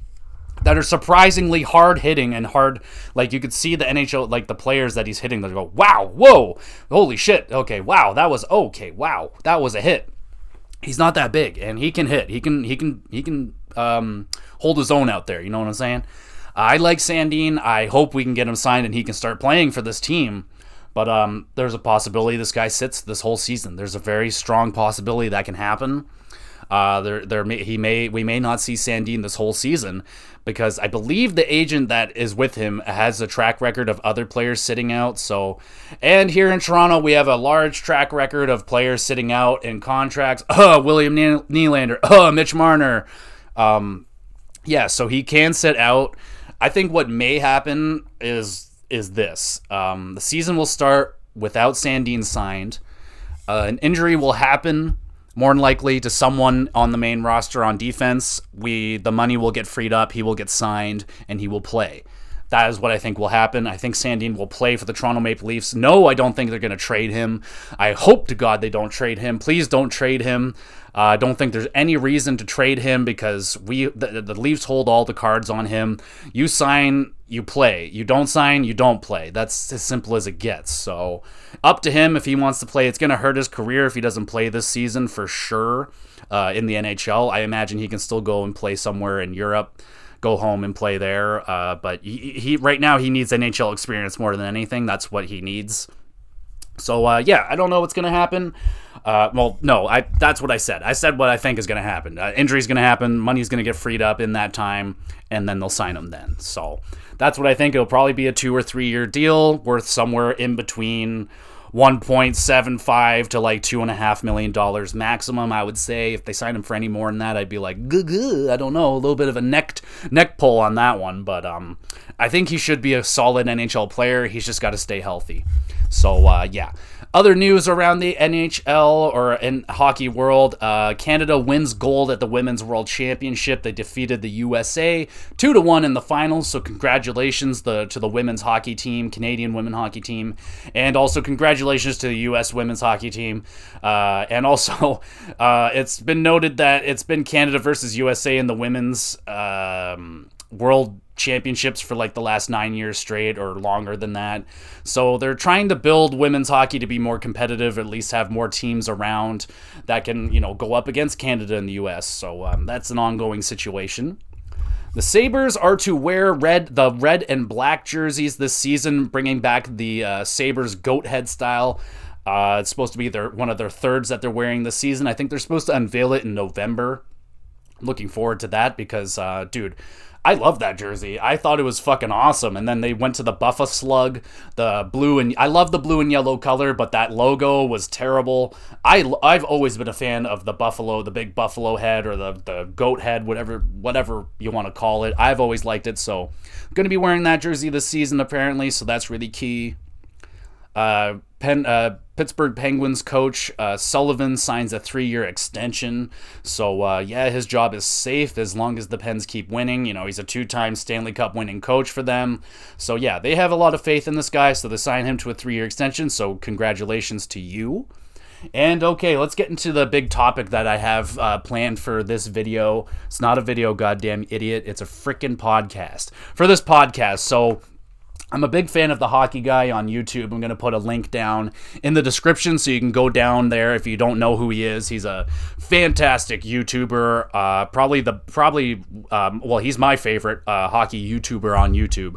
S1: that are surprisingly hard hitting and hard. Like you could see the NHL, like the players that he's hitting, they go, "Wow, whoa, holy shit, okay, wow, that was okay, wow, that was a hit." He's not that big, and he can hit. He can he can he can um, hold his own out there. You know what I'm saying? I like Sandin. I hope we can get him signed and he can start playing for this team. But um, there's a possibility this guy sits this whole season. There's a very strong possibility that can happen. Uh, there, there may, he may, we may not see Sandin this whole season because I believe the agent that is with him has a track record of other players sitting out. So, and here in Toronto, we have a large track record of players sitting out in contracts. Uh, William Nylander, uh, Mitch Marner. Um, yeah, so he can sit out. I think what may happen is is this: um, the season will start without Sandin signed. Uh, an injury will happen more than likely to someone on the main roster on defense. We the money will get freed up, he will get signed, and he will play. That is what I think will happen. I think Sandin will play for the Toronto Maple Leafs. No, I don't think they're going to trade him. I hope to God they don't trade him. Please don't trade him. Uh, I don't think there's any reason to trade him because we the, the Leafs hold all the cards on him. You sign, you play. You don't sign, you don't play. That's as simple as it gets. So up to him if he wants to play. It's going to hurt his career if he doesn't play this season for sure uh, in the NHL. I imagine he can still go and play somewhere in Europe go home and play there. Uh, but he, he, right now he needs NHL experience more than anything. That's what he needs. So uh, yeah, I don't know what's gonna happen. Uh, well, no, I that's what I said. I said what I think is gonna happen. Uh, injury's gonna happen. Money's gonna get freed up in that time, and then they'll sign him then. So that's what I think. It'll probably be a two or three year deal worth somewhere in between 1.75 to like two and a half million dollars maximum. I would say if they sign him for any more than that, I'd be like, I don't know, a little bit of a neck neck pull on that one. But um, I think he should be a solid NHL player. He's just got to stay healthy. So uh, yeah, other news around the NHL or in hockey world: uh, Canada wins gold at the Women's World Championship. They defeated the USA two to one in the finals. So congratulations the, to the women's hockey team, Canadian women hockey team, and also congratulations to the U.S. women's hockey team. Uh, and also, uh, it's been noted that it's been Canada versus USA in the women's um, World championships for like the last nine years straight or longer than that. So they're trying to build women's hockey to be more competitive, at least have more teams around that can, you know, go up against Canada and the US. So um, that's an ongoing situation. The Sabres are to wear red, the red and black jerseys this season, bringing back the uh, Sabres goat head style. Uh, it's supposed to be their one of their thirds that they're wearing this season. I think they're supposed to unveil it in November. Looking forward to that because, uh, dude, I love that jersey. I thought it was fucking awesome. And then they went to the Buffaslug, the blue and I love the blue and yellow color, but that logo was terrible. I I've always been a fan of the buffalo, the big buffalo head or the the goat head, whatever whatever you want to call it. I've always liked it, so going to be wearing that jersey this season apparently, so that's really key. Uh, Uh, Pittsburgh Penguins coach uh, Sullivan signs a three year extension. So, uh, yeah, his job is safe as long as the Pens keep winning. You know, he's a two time Stanley Cup winning coach for them. So, yeah, they have a lot of faith in this guy. So, they sign him to a three year extension. So, congratulations to you. And okay, let's get into the big topic that I have uh, planned for this video. It's not a video, goddamn idiot. It's a freaking podcast. For this podcast, so I'm a big fan of the hockey guy on YouTube. I'm going to put a link down in the description so you can go down there if you don't know who he is. He's a fantastic YouTuber. Uh, probably the probably um, well, he's my favorite uh, hockey YouTuber on YouTube.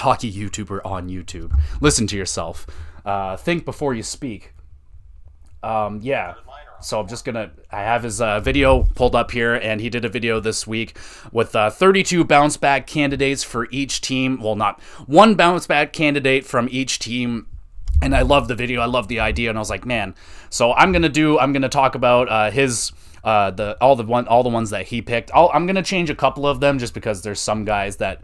S1: Hockey YouTuber on YouTube. Listen to yourself. Uh, think before you speak. Um, yeah. So I'm just gonna. I have his uh, video pulled up here, and he did a video this week with uh, 32 bounce back candidates for each team. Well, not one bounce back candidate from each team. And I love the video. I love the idea, and I was like, man. So I'm gonna do. I'm gonna talk about uh, his uh, the all the one all the ones that he picked. i am gonna change a couple of them just because there's some guys that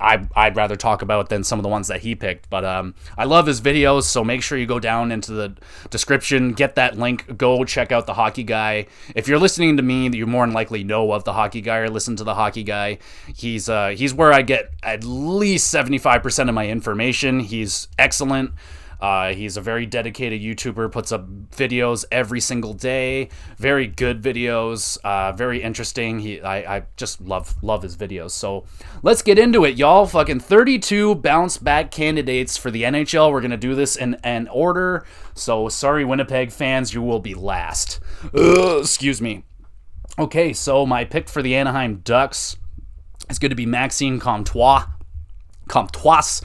S1: I, I'd rather talk about than some of the ones that he picked. But um, I love his videos, so make sure you go down into the description, get that link, go check out the hockey guy. If you're listening to me, you more than likely know of the hockey guy or listen to the hockey guy. He's uh, he's where I get at least 75% of my information. He's excellent. Uh, he's a very dedicated YouTuber, puts up videos every single day. Very good videos, uh, very interesting. He, I, I just love love his videos. So let's get into it, y'all. Fucking 32 bounce back candidates for the NHL. We're gonna do this in an order. So sorry, Winnipeg fans, you will be last. Ugh, excuse me. Okay, so my pick for the Anaheim Ducks is going to be Maxime Comtois. Comtois.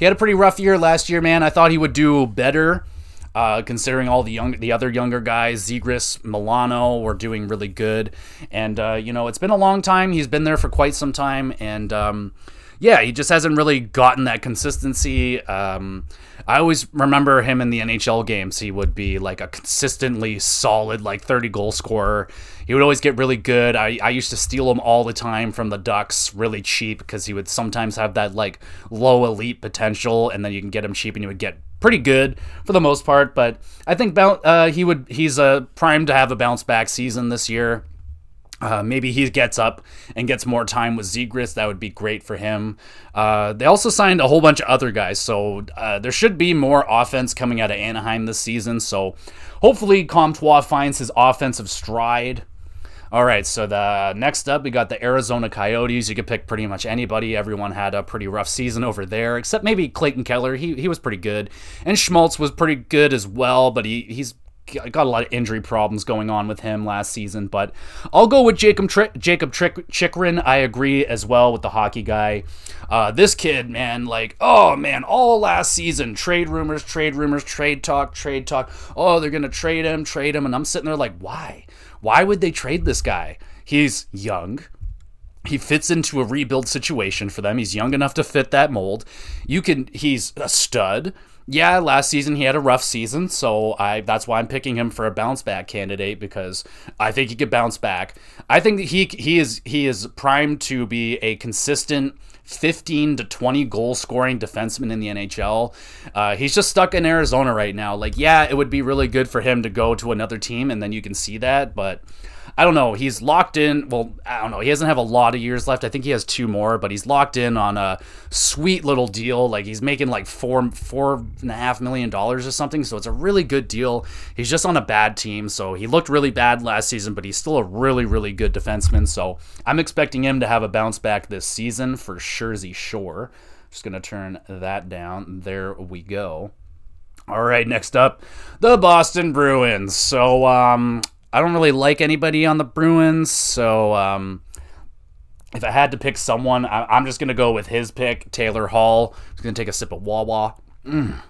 S1: He had a pretty rough year last year, man. I thought he would do better. Uh, considering all the young, the other younger guys, Zegras, Milano, were doing really good, and uh, you know it's been a long time. He's been there for quite some time, and um, yeah, he just hasn't really gotten that consistency. Um, I always remember him in the NHL games. He would be like a consistently solid, like 30 goal scorer. He would always get really good. I, I used to steal him all the time from the Ducks really cheap because he would sometimes have that like low elite potential, and then you can get him cheap and you would get pretty good for the most part. But I think uh, he would he's uh, primed to have a bounce back season this year. Uh, maybe he gets up and gets more time with Zegras. That would be great for him. Uh, they also signed a whole bunch of other guys, so uh, there should be more offense coming out of Anaheim this season. So hopefully Comtois finds his offensive stride. All right, so the next up we got the Arizona Coyotes. You could pick pretty much anybody. Everyone had a pretty rough season over there, except maybe Clayton Keller. He he was pretty good, and Schmaltz was pretty good as well. But he he's got a lot of injury problems going on with him last season, but I'll go with Jacob Tri- Jacob Trick- Chychrun. I agree as well with the hockey guy. Uh, this kid, man, like, oh man, all last season, trade rumors, trade rumors, trade talk, trade talk. Oh, they're gonna trade him, trade him, and I'm sitting there like, why? Why would they trade this guy? He's young. He fits into a rebuild situation for them. He's young enough to fit that mold. You can. He's a stud yeah, last season he had a rough season, so I that's why I'm picking him for a bounce back candidate because I think he could bounce back. I think that he he is he is primed to be a consistent 15 to 20 goal scoring defenseman in the NHL. Uh, he's just stuck in Arizona right now. Like, yeah, it would be really good for him to go to another team, and then you can see that, but I don't know. He's locked in. Well, I don't know. He doesn't have a lot of years left. I think he has two more, but he's locked in on a sweet little deal. Like he's making like four four and a half million dollars or something. So it's a really good deal. He's just on a bad team, so he looked really bad last season, but he's still a really really good defenseman. So I'm expecting him to have a bounce back this season for sure. Shore. Just gonna turn that down. There we go. All right, next up, the Boston Bruins. So, um, I don't really like anybody on the Bruins, so um, if I had to pick someone, I, am just gonna go with his pick, Taylor Hall. He's gonna take a sip of Wawa. Mm.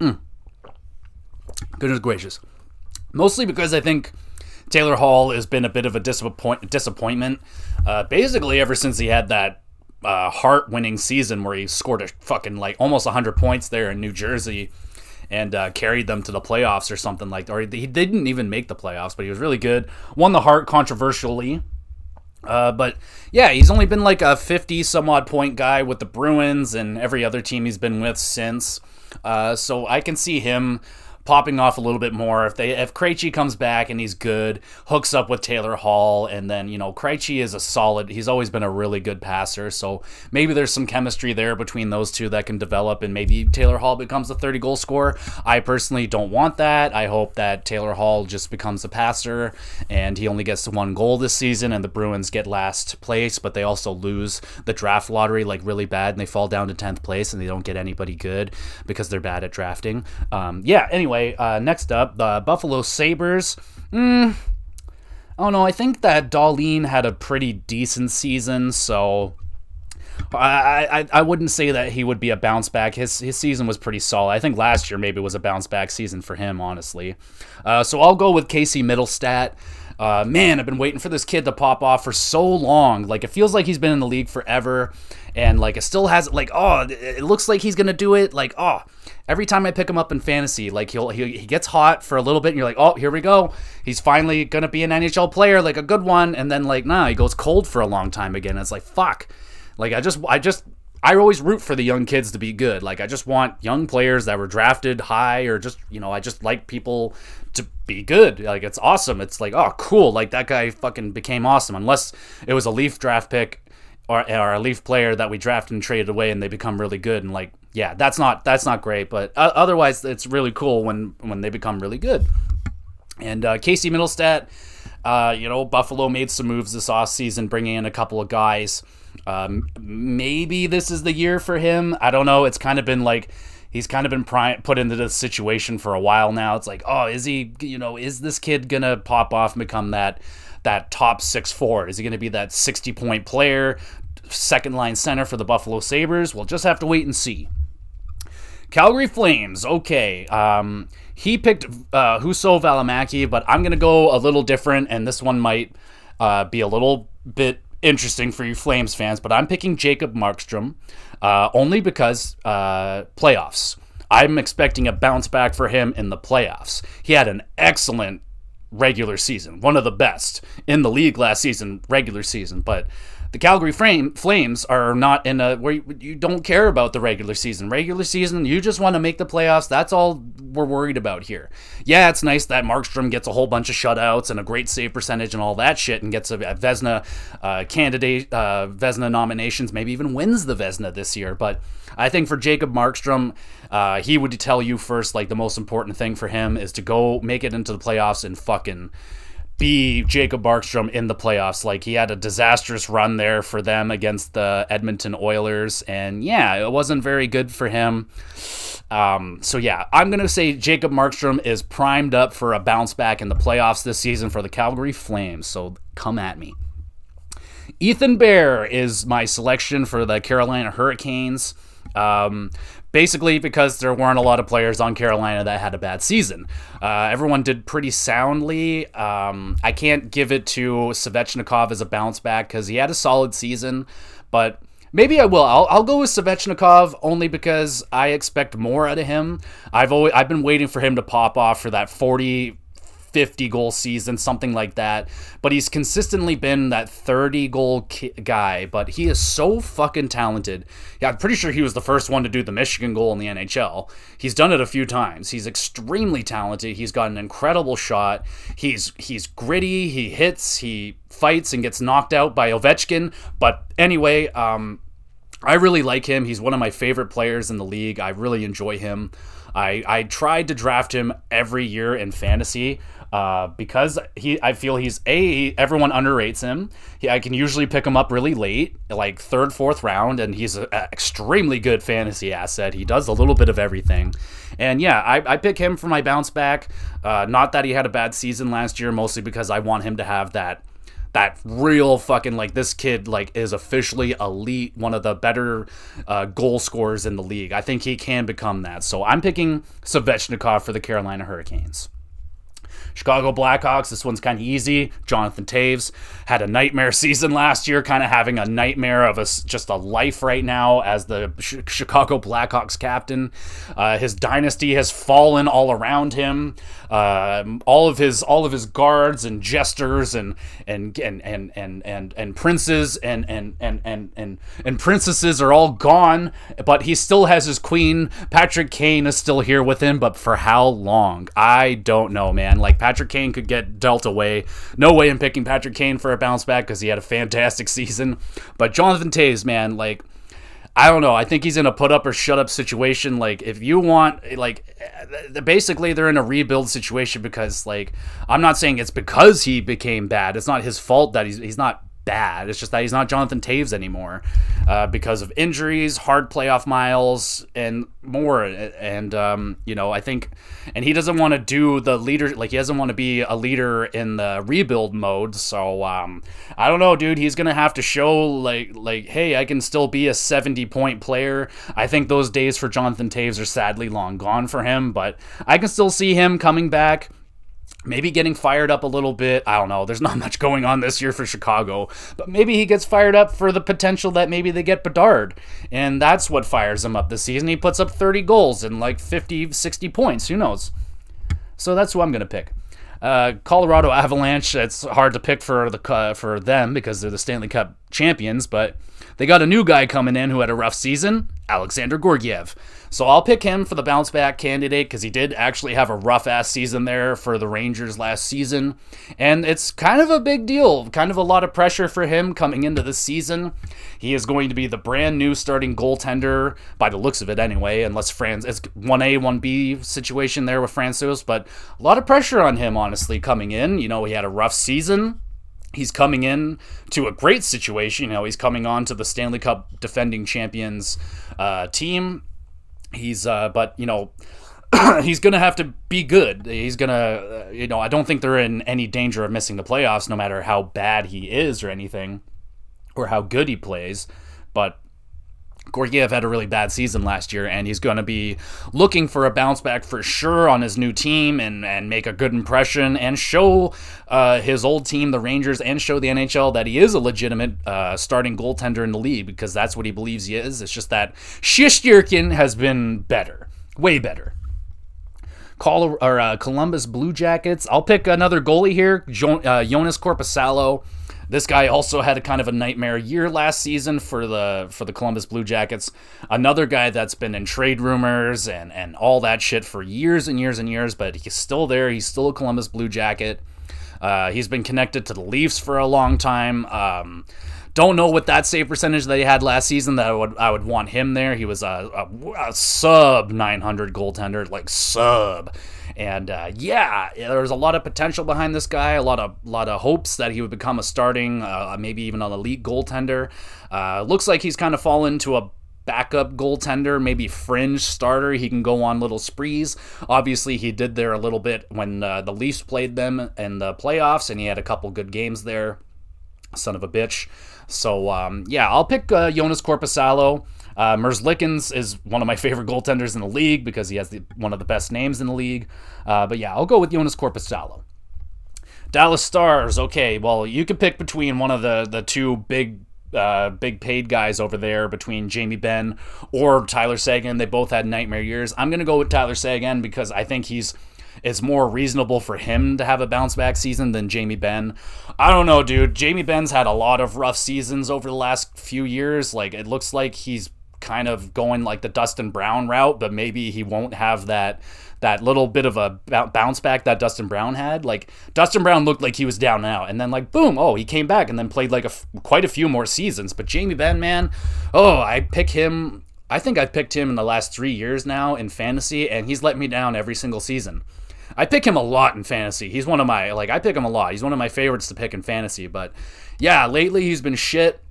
S1: Mm. Goodness gracious. Mostly because I think Taylor Hall has been a bit of a disappoint- disappointment. Uh, basically, ever since he had that uh, Hart-winning season where he scored a fucking like almost 100 points there in New Jersey and uh, carried them to the playoffs or something like. Or he didn't even make the playoffs, but he was really good. Won the Hart controversially. Uh, but yeah, he's only been like a 50 some odd point guy with the Bruins and every other team he's been with since. Uh, so I can see him popping off a little bit more. If they if Krejci comes back and he's good, hooks up with Taylor Hall, and then you know Krejci is a solid. He's always been a really good passer, so maybe there's some chemistry there between those two that can develop, and maybe Taylor Hall becomes a 30 goal scorer. I personally don't want that. I hope that Taylor Hall just becomes a passer, and he only gets one goal this season, and the Bruins get last place, but they also lose the draft lottery like really bad, and they fall down to 10th place, and they don't get anybody good because they're bad at drafting. Um, yeah. Anyway anyway, uh, next up, the Buffalo Sabres. Mm, oh no, I think that Dahlin had a pretty decent season, so I, I I wouldn't say that he would be a bounce back. His his season was pretty solid. I think last year maybe was a bounce back season for him, honestly. Uh, so I'll go with Casey Mittelstadt. Uh, man, I've been waiting for this kid to pop off for so long. Like it feels like he's been in the league forever, and like it still has like oh, it looks like he's gonna do it. Like oh, every time I pick him up in fantasy, like he'll he, he gets hot for a little bit, and you're like, oh, here we go. He's finally gonna be an NHL player, like a good one, and then like nah, he goes cold for a long time again. It's like fuck. Like I just I just I always root for the young kids to be good. Like I just want young players that were drafted high, or just you know I just like people to be good. Like it's awesome. It's like oh cool. Like that guy fucking became awesome. Unless it was a Leaf draft pick or, or a Leaf player that we drafted and traded away, and they become really good and like yeah, that's not that's not great, but uh, otherwise it's really cool when when they become really good. And uh, Casey Mittelstadt, uh, you know, Buffalo made some moves this off season, bringing in a couple of guys. Um, maybe this is the year for him. I don't know. It's kind of been like he's kind of been pri- put into this situation for a while now. It's like, oh, is he? You know, is this kid gonna pop off and become that? that top six forward? Is he going to be that 60 point player, second line center for the Buffalo Sabres? We'll just have to wait and see. Calgary Flames. Okay. Um, he picked uh, Juuso Valimaki, but I'm going to go a little different, and this one might uh, be a little bit interesting for you Flames fans, but I'm picking Jacob Markstrom uh, only because uh, playoffs. I'm expecting a bounce back for him in the playoffs. He had an excellent regular season, one of the best in the league last season, regular season, but the Calgary frame, Flames are not in a where you, you, don't care about the regular season. Regular season, you just want to make the playoffs. That's all we're worried about here. Yeah, it's nice that Markstrom gets a whole bunch of shutouts and a great save percentage and all that shit, and gets a, a Vezina uh, candidate, uh, Vezina nominations, maybe even wins the Vezina this year. But I think for Jacob Markstrom, uh, he would tell you first, like the most important thing for him is to go make it into the playoffs and fucking be Jacob Markstrom in the playoffs. Like he had a disastrous run there for them against the Edmonton Oilers, and yeah, it wasn't very good for him. Um, so yeah, I'm gonna say Jacob Markstrom is primed up for a bounce back in the playoffs this season for the Calgary Flames. So come at me. Ethan Bear is my selection for the Carolina Hurricanes. Um, basically because there weren't a lot of players on Carolina that had a bad season. Uh, everyone did pretty soundly. Um, I can't give it to Svechnikov as a bounce back because he had a solid season, but maybe I will. I'll, I'll go with Svechnikov only because I expect more out of him. I've always I've been waiting for him to pop off for that 40 50 goal season, something like that. But he's consistently been that 30 goal ki- guy. But he is so fucking talented. Yeah, I'm pretty sure he was the first one to do the Michigan goal in the NHL. He's done it a few times. He's extremely talented. He's got an incredible shot. He's he's gritty. He hits. He fights and gets knocked out by Ovechkin. But anyway, um, I really like him. He's one of my favorite players in the league. I really enjoy him. I, I tried to draft him every year in fantasy uh, because he I feel he's a everyone underrates him. He, I can usually pick him up really late, like third, fourth round, and he's an extremely good fantasy asset. He does a little bit of everything, and yeah, I, I pick him for my bounce back. Uh, not that he had a bad season last year, mostly because I want him to have that that real fucking like this kid like is officially elite, one of the better uh, goal scorers in the league. I think he can become that. So I'm picking Svechnikov for the Carolina Hurricanes. Chicago Blackhawks, this one's kind of easy. Jonathan Toews had a nightmare season last year, kind of having a nightmare of a, just a life right now as the Chicago Blackhawks captain. Uh, his dynasty has fallen all around him. Uh, all of his all of his guards and jesters and and and and and and, and princes and and, and and and and princesses are all gone, but he still has his queen. Patrick Kane is still here with him, but for how long? I don't know, man. Like Patrick Kane could get dealt away. No way I'm picking Patrick Kane for a bounce back because he had a fantastic season. But Jonathan Toews, man, like I don't know. I think he's in a put up or shut up situation. Like, if you want, like, basically they're in a rebuild situation because, like, I'm not saying it's because he became bad. It's not his fault that he's he's not bad. It's just that he's not Jonathan Toews anymore uh, because of injuries, hard playoff miles, and more. And um, you know, I think, and he doesn't want to do the leader. Like he doesn't want to be a leader in the rebuild mode. So um, I don't know, dude. He's gonna have to show like like, hey, I can still be a 70 point player. I think those days for Jonathan Toews are sadly long gone for him, but I can still see him coming back maybe getting fired up a little bit. I don't know. There's not much going on this year for Chicago, but maybe he gets fired up for the potential that maybe they get Bedard. And that's what fires him up this season. He puts up 30 goals and like 50, 60 points. Who knows? So that's who I'm going to pick. Uh, Colorado Avalanche. It's hard to pick for the uh, for them because they're the Stanley Cup champions, but they got a new guy coming in who had a rough season, Alexander Georgiev. So I'll pick him for the bounce back candidate because he did actually have a rough ass season there for the Rangers last season. And it's kind of a big deal, kind of a lot of pressure for him coming into the season. He is going to be the brand new starting goaltender, by the looks of it anyway, unless France, it's 1A, 1B situation there with Francouz, but a lot of pressure on him, honestly, coming in. You know, he had a rough season he's coming in to a great situation. You know, he's coming on to the Stanley Cup defending champions uh, team. He's, uh, but you know, he's gonna have to be good. He's gonna, uh, you know, I don't think they're in any danger of missing the playoffs, no matter how bad he is or anything, or how good he plays. But Georgiev had a really bad season last year, and he's going to be looking for a bounce back for sure on his new team and, and make a good impression and show uh, his old team, the Rangers, and show the NHL that he is a legitimate uh, starting goaltender in the league because that's what he believes he is. It's just that Shesterkin has been better, way better. Col- or, uh, Columbus Blue Jackets. I'll pick another goalie here, jo- uh, Joonas Korpisalo. This guy also had a kind of a nightmare year last season for the for the Columbus Blue Jackets. Another guy that's been in trade rumors and and all that shit for years and years and years, but he's still there. He's still a Columbus Blue Jacket. Uh, he's been connected to the Leafs for a long time. Um, don't know what that save percentage that he had last season that I would I would want him there. He was a, a, a sub 900 goaltender, like sub. And uh, yeah, there's a lot of potential behind this guy. A lot of lot of hopes that he would become a starting, uh, maybe even an elite goaltender. Uh, looks like he's kind of fallen to a backup goaltender, maybe fringe starter. He can go on little sprees. Obviously, he did there a little bit when uh, the Leafs played them in the playoffs, and he had a couple good games there. Son of a bitch. So um, yeah, I'll pick uh, Joonas Korpisalo. Uh, Merzlikins is one of my favorite goaltenders in the league because he has the, one of the best names in the league. Uh, but yeah, I'll go with Joonas Korpisalo. Dallas Stars. Okay, well, you could pick between one of the the two big uh, big paid guys over there between Jamie Benn or Tyler Seguin. They both had nightmare years. I'm gonna go with Tyler Seguin because I think he's it's more reasonable for him to have a bounce back season than Jamie Benn. I don't know, dude. Jamie Benn's had a lot of rough seasons over the last few years. Like it looks like he's kind of going like the Dustin Brown route, but maybe he won't have that that little bit of a bounce back that Dustin Brown had. Like Dustin Brown looked like he was down now, and then like boom, oh he came back and then played like a quite a few more seasons. But Jamie Benn, man, oh I pick him. I think I've picked him in the last three years now in fantasy, and he's let me down every single season. I pick him a lot in fantasy. He's one of my like I pick him a lot. He's one of my favorites to pick in fantasy. But yeah, lately he's been shit.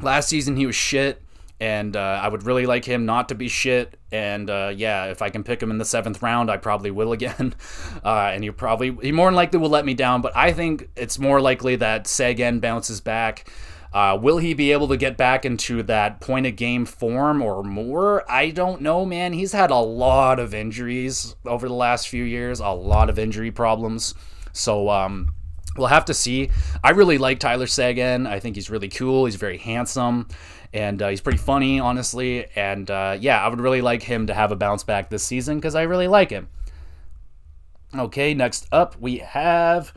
S1: Last season he was shit and uh, I would really like him not to be shit. And uh, yeah, if I can pick him in the seventh round, I probably will again. Uh, and he probably he more than likely will let me down. But I think it's more likely that Seguin bounces back. Uh, will he be able to get back into that point of game form or more? I don't know, man. He's had a lot of injuries over the last few years, a lot of injury problems. So um, we'll have to see. I really like Tyler Seguin. I think he's really cool. He's very handsome and uh, he's pretty funny, honestly. And uh, yeah, I would really like him to have a bounce back this season because I really like him. Okay, next up we have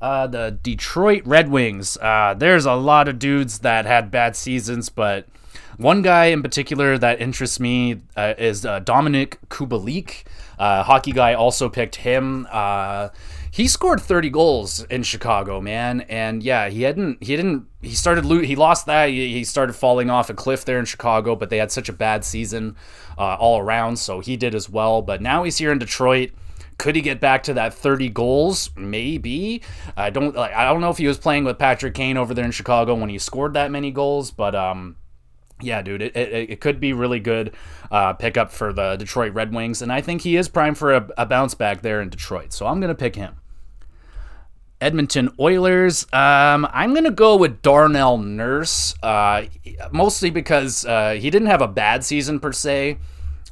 S1: uh, the Detroit Red Wings. Uh, there's a lot of dudes that had bad seasons, but one guy in particular that interests me uh, is uh, Dominik Kubalik. hockey guy also picked him he scored 30 goals in Chicago, man. And yeah, he hadn't, he didn't, he started, lo- he lost that. He started falling off a cliff there in Chicago, but they had such a bad season uh, all around. So he did as well. But now he's here in Detroit. Could he get back to that 30 goals? Maybe. I don't like I don't know if he was playing with Patrick Kane over there in Chicago when he scored that many goals, but um yeah, dude, it, it, it, could be really good uh, pickup for the Detroit Red Wings, and I think he is primed for a, a bounce back there in Detroit. So I'm going to pick him. Edmonton Oilers. Um, I'm going to go with Darnell Nurse, uh, mostly because uh, he didn't have a bad season per se.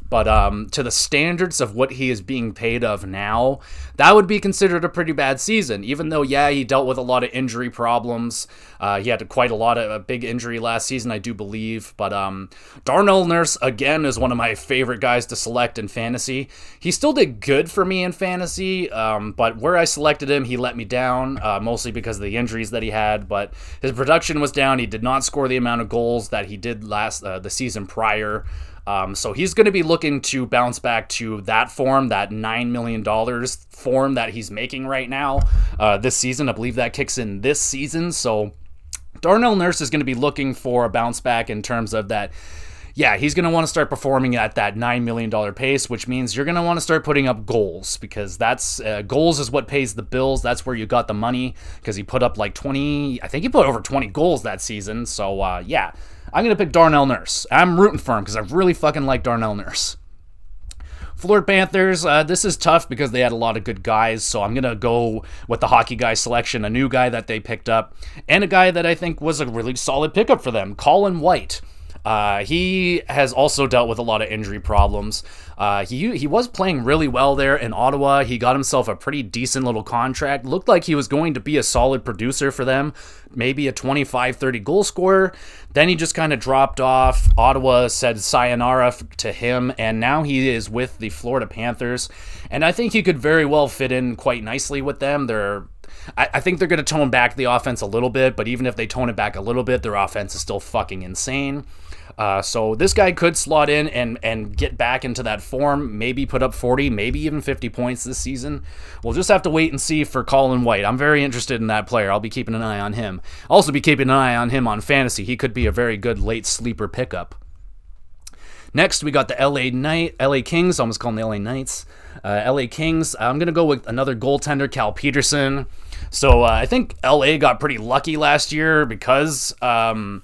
S1: But um, to the standards of what he is being paid of now, that would be considered a pretty bad season. Even though, yeah, he dealt with a lot of injury problems. Uh, he had quite a lot of a big injury last season, I do believe. But um, Darnell Nurse again is one of my favorite guys to select in fantasy. He still did good for me in fantasy, um, but where I selected him, he let me down, uh, mostly because of the injuries that he had. But his production was down. He did not score the amount of goals that he did last uh, the season prior. Um, so he's going to be looking to bounce back to that form, that $9 million form that he's making right now uh, this season. I believe that kicks in this season. So Darnell Nurse is going to be looking for a bounce back in terms of that yeah, he's going to want to start performing at that $9 million pace, which means you're going to want to start putting up goals because that's uh, goals is what pays the bills. That's where you got the money because he put up like 20, I think he put over 20 goals that season. So, uh, yeah, I'm going to pick Darnell Nurse. I'm rooting for him because I really fucking like Darnell Nurse. Florida Panthers, uh, this is tough because they had a lot of good guys, so I'm going to go with the hockey guy selection, a new guy that they picked up, and a guy that I think was a really solid pickup for them, Colin White. Uh, he has also dealt with a lot of injury problems. Uh, he he was playing really well there in Ottawa. He got himself a pretty decent little contract. Looked like he was going to be a solid producer for them, maybe a 25 30 goal scorer. Then he just kind of dropped off. Ottawa said sayonara to him, and now he is with the Florida Panthers. And I think he could very well fit in quite nicely with them. They're I, think they're going to tone back the offense a little bit, but even if they tone it back a little bit, their offense is still fucking insane. Uh, so this guy could slot in and and get back into that form. Maybe put up 40, maybe even 50 points this season. We'll just have to wait and see for Colin White. I'm very interested in that player. I'll be keeping an eye on him. Also be keeping an eye on him on fantasy. He could be a very good late sleeper pickup. Next, we got the LA Knight, LA Kings. Almost call them the LA Knights. Uh, LA Kings. I'm gonna go with another goaltender, Cal Petersen. So uh, I think LA got pretty lucky last year because. Um,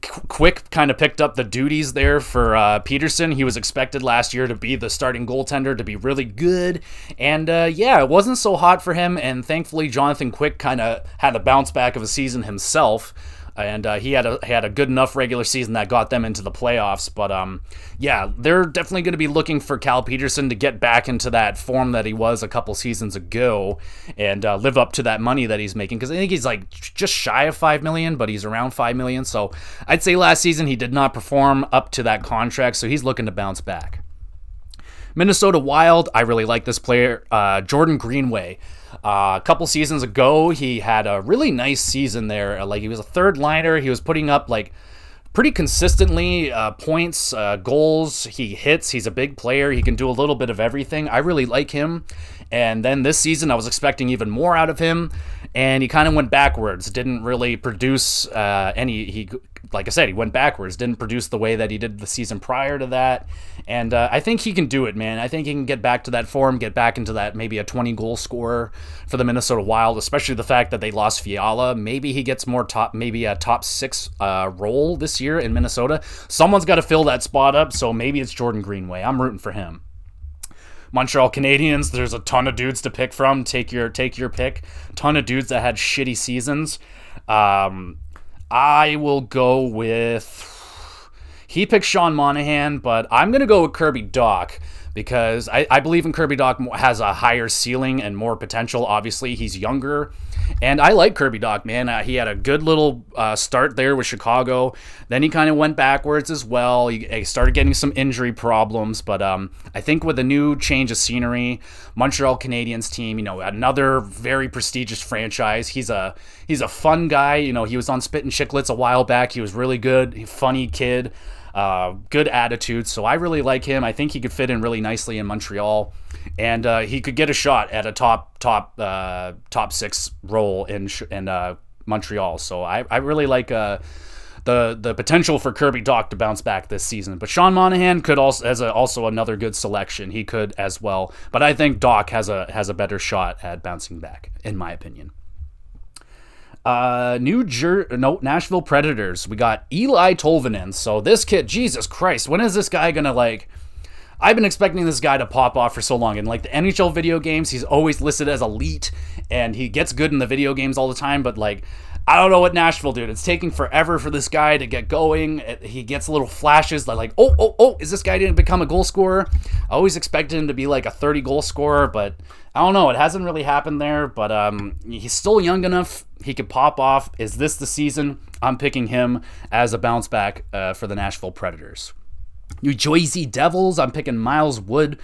S1: Quick kind of picked up the duties there for uh, Petersen. He was expected last year to be the starting goaltender, to be really good. And uh, yeah, it wasn't so hot for him. And thankfully, Jonathan Quick kind of had a bounce back of a season himself and uh, he had a he had a good enough regular season that got them into the playoffs. But um, yeah, they're definitely going to be looking for Cal Petersen to get back into that form that he was a couple seasons ago and uh, live up to that money that he's making. Because I think he's like just shy of five million, but he's around five million. So I'd say last season he did not perform up to that contract, so he's looking to bounce back. Minnesota Wild, I really like this player, uh, Jordan Greenway. Uh, a couple seasons ago, he had a really nice season there. Like he was a third liner. He was putting up like pretty consistently uh, points, uh, goals. He hits. He's a big player. He can do a little bit of everything. I really like him. And then this season, I was expecting even more out of him, and he kind of went backwards. Didn't really produce uh, any. He, like I said, he went backwards. Didn't produce the way that he did the season prior to that. And uh, I think he can do it, man. I think he can get back to that form, get back into that maybe a 20 goal scorer for the Minnesota Wild, especially the fact that they lost Fiala. Maybe he gets more top, maybe a top six uh, role this year in Minnesota. Someone's got to fill that spot up, so maybe it's Jordan Greenway. I'm rooting for him. Montreal Canadiens, there's a ton of dudes to pick from. Take your take your pick. Ton of dudes that had shitty seasons. Um, I will go with. He picked Sean Monahan, but I'm gonna go with Kirby Dach because I, I believe in Kirby Dach has a higher ceiling and more potential. Obviously, he's younger. And I like Kirby Dach, man. Uh, he had a good little uh, start there with Chicago. Then he kind of went backwards as well. He, he, started getting some injury problems. But um, I think with a new change of scenery, Montreal Canadiens team, you know, another very prestigious franchise. He's a he's a fun guy. You know, he was on Spittin' Chicklets a while back. He was really good, funny kid. Uh, good attitude. So I really like him. I think he could fit in really nicely in Montreal, and uh, he could get a shot at a top top uh, top six role in in uh, Montreal. So I, I really like uh, the the potential for Kirby Dach to bounce back this season. But Sean Monahan could also as also another good selection. He could as well. But I think Dach has a has a better shot at bouncing back, in my opinion. Uh, New Jer- no Nashville Predators. We got Eeli Tolvanen. So this kid, Jesus Christ, when is this guy gonna like? I've been expecting this guy to pop off for so long. In like the NHL video games, he's always listed as elite, and he gets good in the video games all the time. But like, I don't know what Nashville, dude. It's taking forever for this guy to get going. He gets little flashes like, oh, oh, oh, is this guy didn't become a goal scorer? I always expected him to be like a 30 goal scorer, but I don't know. It hasn't really happened there, but um, he's still young enough. He could pop off. Is this the season? I'm picking him as a bounce back uh, for the Nashville Predators. New Jersey Devils. I'm picking Miles Wood.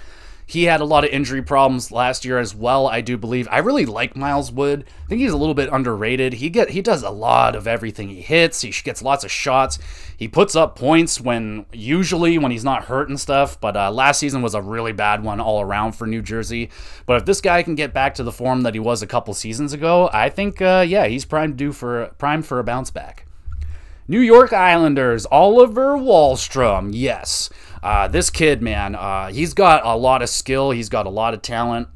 S1: He had a lot of injury problems last year as well, I do believe. I really like Miles Wood. I think he's a little bit underrated. He get he does a lot of everything. He hits, he gets lots of shots. He puts up points when usually when he's not hurt and stuff, but uh, last season was a really bad one all around for New Jersey. But if this guy can get back to the form that he was a couple seasons ago, I think uh, yeah, he's primed do for primed for a bounce back. New York Islanders, Oliver Wahlstrom. Yes. Uh, this kid, man, uh, he's got a lot of skill. He's got a lot of talent.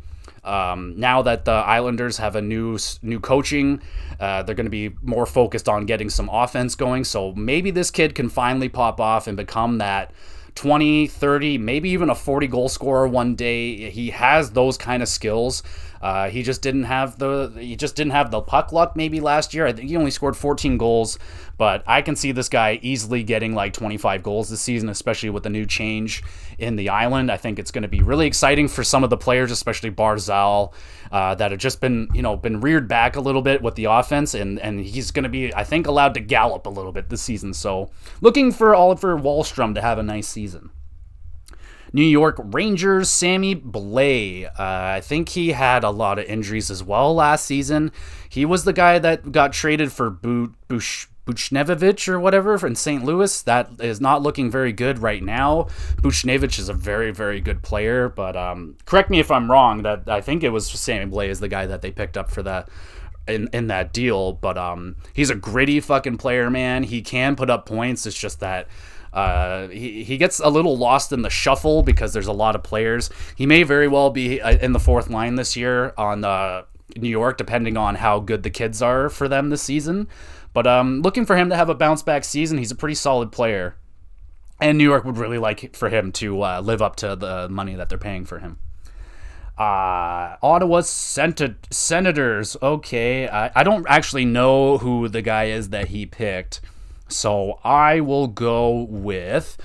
S1: Um, now that the Islanders have a new new coaching, uh, they're going to be more focused on getting some offense going. So maybe this kid can finally pop off and become that 20, 30, maybe even a 40 goal scorer one day. He has those kind of skills. Uh, he just didn't have the he just didn't have the puck luck maybe last year. I think he only scored 14 goals, but I can see this guy easily getting like 25 goals this season, especially with the new change in the island. I think it's going to be really exciting for some of the players, especially Barzal, uh, that have just been you know been reared back a little bit with the offense, and and he's going to be I think allowed to gallop a little bit this season. So looking for Oliver Wahlstrom to have a nice season. New York Rangers, Sammy Blais. Uh, I think he had a lot of injuries as well last season. He was the guy that got traded for. Buchnevich or whatever in St. Louis. That is not looking very good right now. Buchnevich is a very, very good player, but um, correct me if I'm wrong. That I think it was Sammy Blais is the guy that they picked up for that in in that deal. But um, he's a gritty fucking player, man. He can put up points. It's just that uh, he, he gets a little lost in the shuffle because there's a lot of players. He may very well be uh, in the fourth line this year on uh, New York, depending on how good the kids are for them this season. But um, looking for him to have a bounce back season. He's a pretty solid player. And New York would really like for him to uh, live up to the money that they're paying for him. Uh, Ottawa Senators. Okay. I, I don't actually know who the guy is that he picked. So I will go with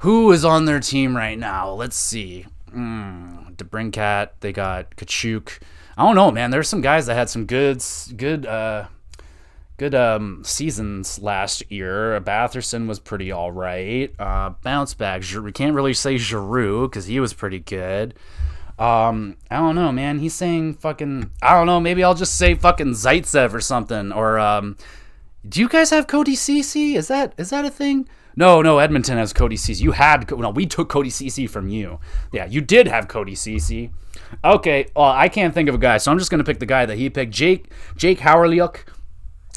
S1: who is on their team right now. Let's see. Mm, DeBrincat. They got Tkachuk. I don't know, man. There's some guys that had some good, good, uh, good um, seasons last year. Batherson was pretty all right. Uh, bounce back. We can't really say Giroux because he was pretty good. Um, I don't know, man. He's saying fucking. I don't know. Maybe I'll just say fucking Zaitsev or something, or um, do you guys have Cody Ceci? Is that is that a thing? No, no, Edmonton has Cody Ceci. You had no, we took Cody Ceci from you. Yeah, you did have Cody Ceci. Okay, well, I can't think of a guy, so I'm just gonna pick the guy that he picked. Jake Jake Hawryluk.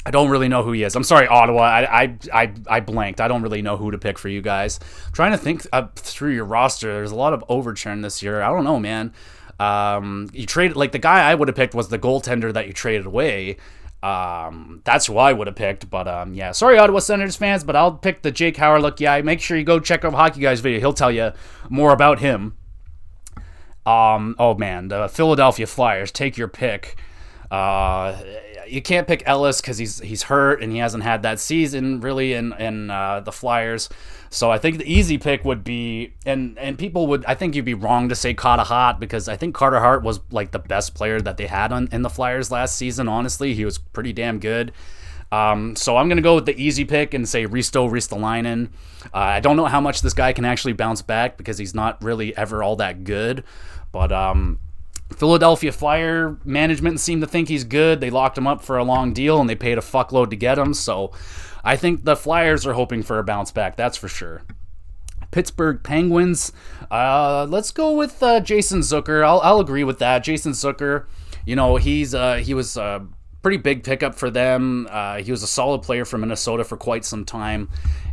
S1: I don't really know who he is. I'm sorry, Ottawa. I, I, I, I blanked. I don't really know who to pick for you guys. I'm trying to think up through your roster. There's a lot of overturn this year. I don't know, man. Um, you traded like the guy I would have picked was the goaltender that you traded away. Um, that's who I would have picked. But um, yeah, sorry, Ottawa Senators fans, but I'll pick the Jake Hawryluk. Yeah, make sure you go check out Hockey Guys video. He'll tell you more about him. Um, oh man, the Philadelphia Flyers. Take your pick. Uh, you can't pick Ellis because he's he's hurt and he hasn't had that season really in in uh, the Flyers. So I think the easy pick would be and and people would I think you'd be wrong to say Carter Hart because I think Carter Hart was like the best player that they had on in the Flyers last season. Honestly, he was pretty damn good. Um, so I'm gonna go with the easy pick and say Risto Ristolainen. Uh, I don't know how much this guy can actually bounce back because he's not really ever all that good, but um, Philadelphia Flyer management seemed to think he's good. They locked him up for a long deal and they paid a fuckload to get him. So I think the Flyers are hoping for a bounce back. That's for sure. Pittsburgh Penguins. Uh, let's go with uh, Jason Zucker. I'll, I'll agree with that. Jason Zucker. You know he's uh, he was a pretty big pickup for them. Uh, he was a solid player for Minnesota for quite some time,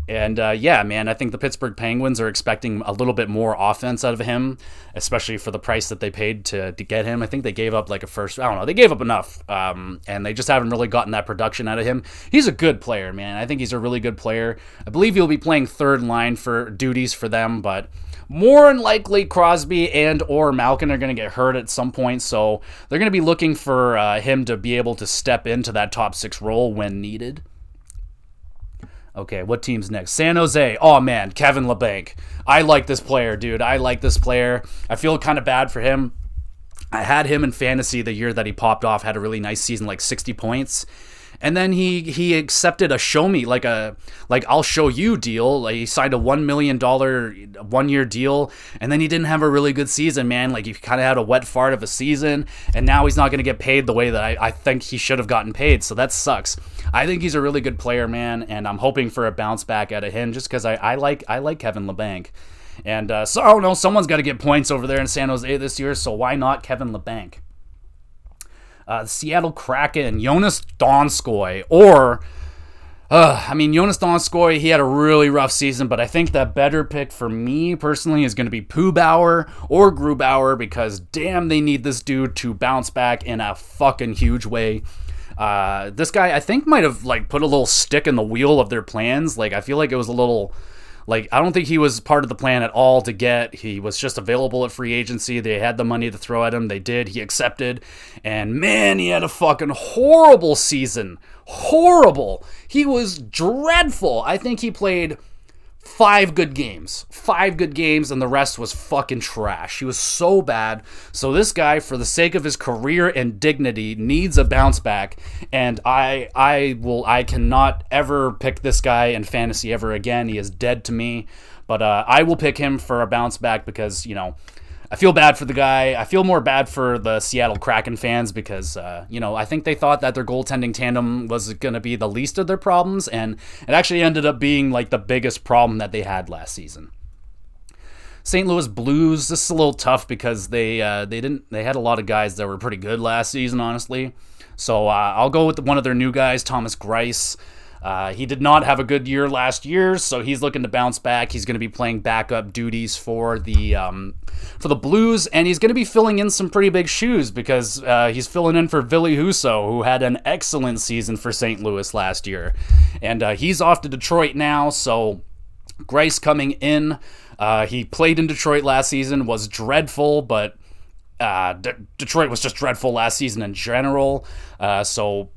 S1: and uh, yeah, man, I think the Pittsburgh Penguins are expecting a little bit more offense out of him, especially for the price that they paid to, to get him. I think they gave up like a first, I don't know, they gave up enough, um, and they just haven't really gotten that production out of him. He's a good player, man. I think he's a really good player. I believe he'll be playing third line for duties for them, but more than likely Crosby and or Malkin are going to get hurt at some point, so they're going to be looking for uh, him to be able to step into that top six role when needed. Okay, what team's next? San Jose. Oh man, Kevin Labanc. I like this player, dude. I like this player. I feel kind of bad for him. I had him in fantasy the year that he popped off, had a really nice season, like 60 points and then he he accepted a show me like a like I'll show you deal. Like he signed a one million dollar one year deal, and then he didn't have a really good season, man. Like he kind of had a wet fart of a season, and now he's not going to get paid the way that I, I think he should have gotten paid. So that sucks. I think he's a really good player, man, and I'm hoping for a bounce back out of him just because I, I like I like Kevin Labanc. And uh, so I don't know, someone's got to get points over there in San Jose this year, so why not Kevin Labanc? Uh, Seattle Kraken, Joonas Donskoi, or uh, I mean, Joonas Donskoi, he had a really rough season, but I think the better pick for me personally is going to be Pubauer or Grubauer because damn, they need this dude to bounce back in a fucking huge way. Uh, this guy, I think, might have like put a little stick in the wheel of their plans. Like, I feel like it was a little like, I don't think he was part of the plan at all to get. He was just available at free agency. They had the money to throw at him. They did. He accepted. And man, he had a fucking horrible season. Horrible. He was dreadful. I think he played five good games. Five good games, and the rest was fucking trash. He was so bad. So this guy, for the sake of his career and dignity, needs a bounce back. And I I will I cannot ever pick this guy in fantasy ever again. He is dead to me. But uh, I will pick him for a bounce back because, you know, I feel bad for the guy. I feel more bad for the Seattle Kraken fans because, uh, you know, I think they thought that their goaltending tandem was going to be the least of their problems, and it actually ended up being like the biggest problem that they had last season. St. Louis Blues. This is a little tough because they uh, they didn't they had a lot of guys that were pretty good last season, honestly. So uh, I'll go with one of their new guys, Thomas Greiss. Uh, he did not have a good year last year, so he's looking to bounce back. He's going to be playing backup duties for the um, for the Blues, and he's going to be filling in some pretty big shoes because uh, he's filling in for Ville Husso, who had an excellent season for St. Louis last year, and uh, he's off to Detroit now. So Greiss coming in. Uh, he played in Detroit last season, was dreadful, but uh, Detroit was just dreadful last season in general. Uh, so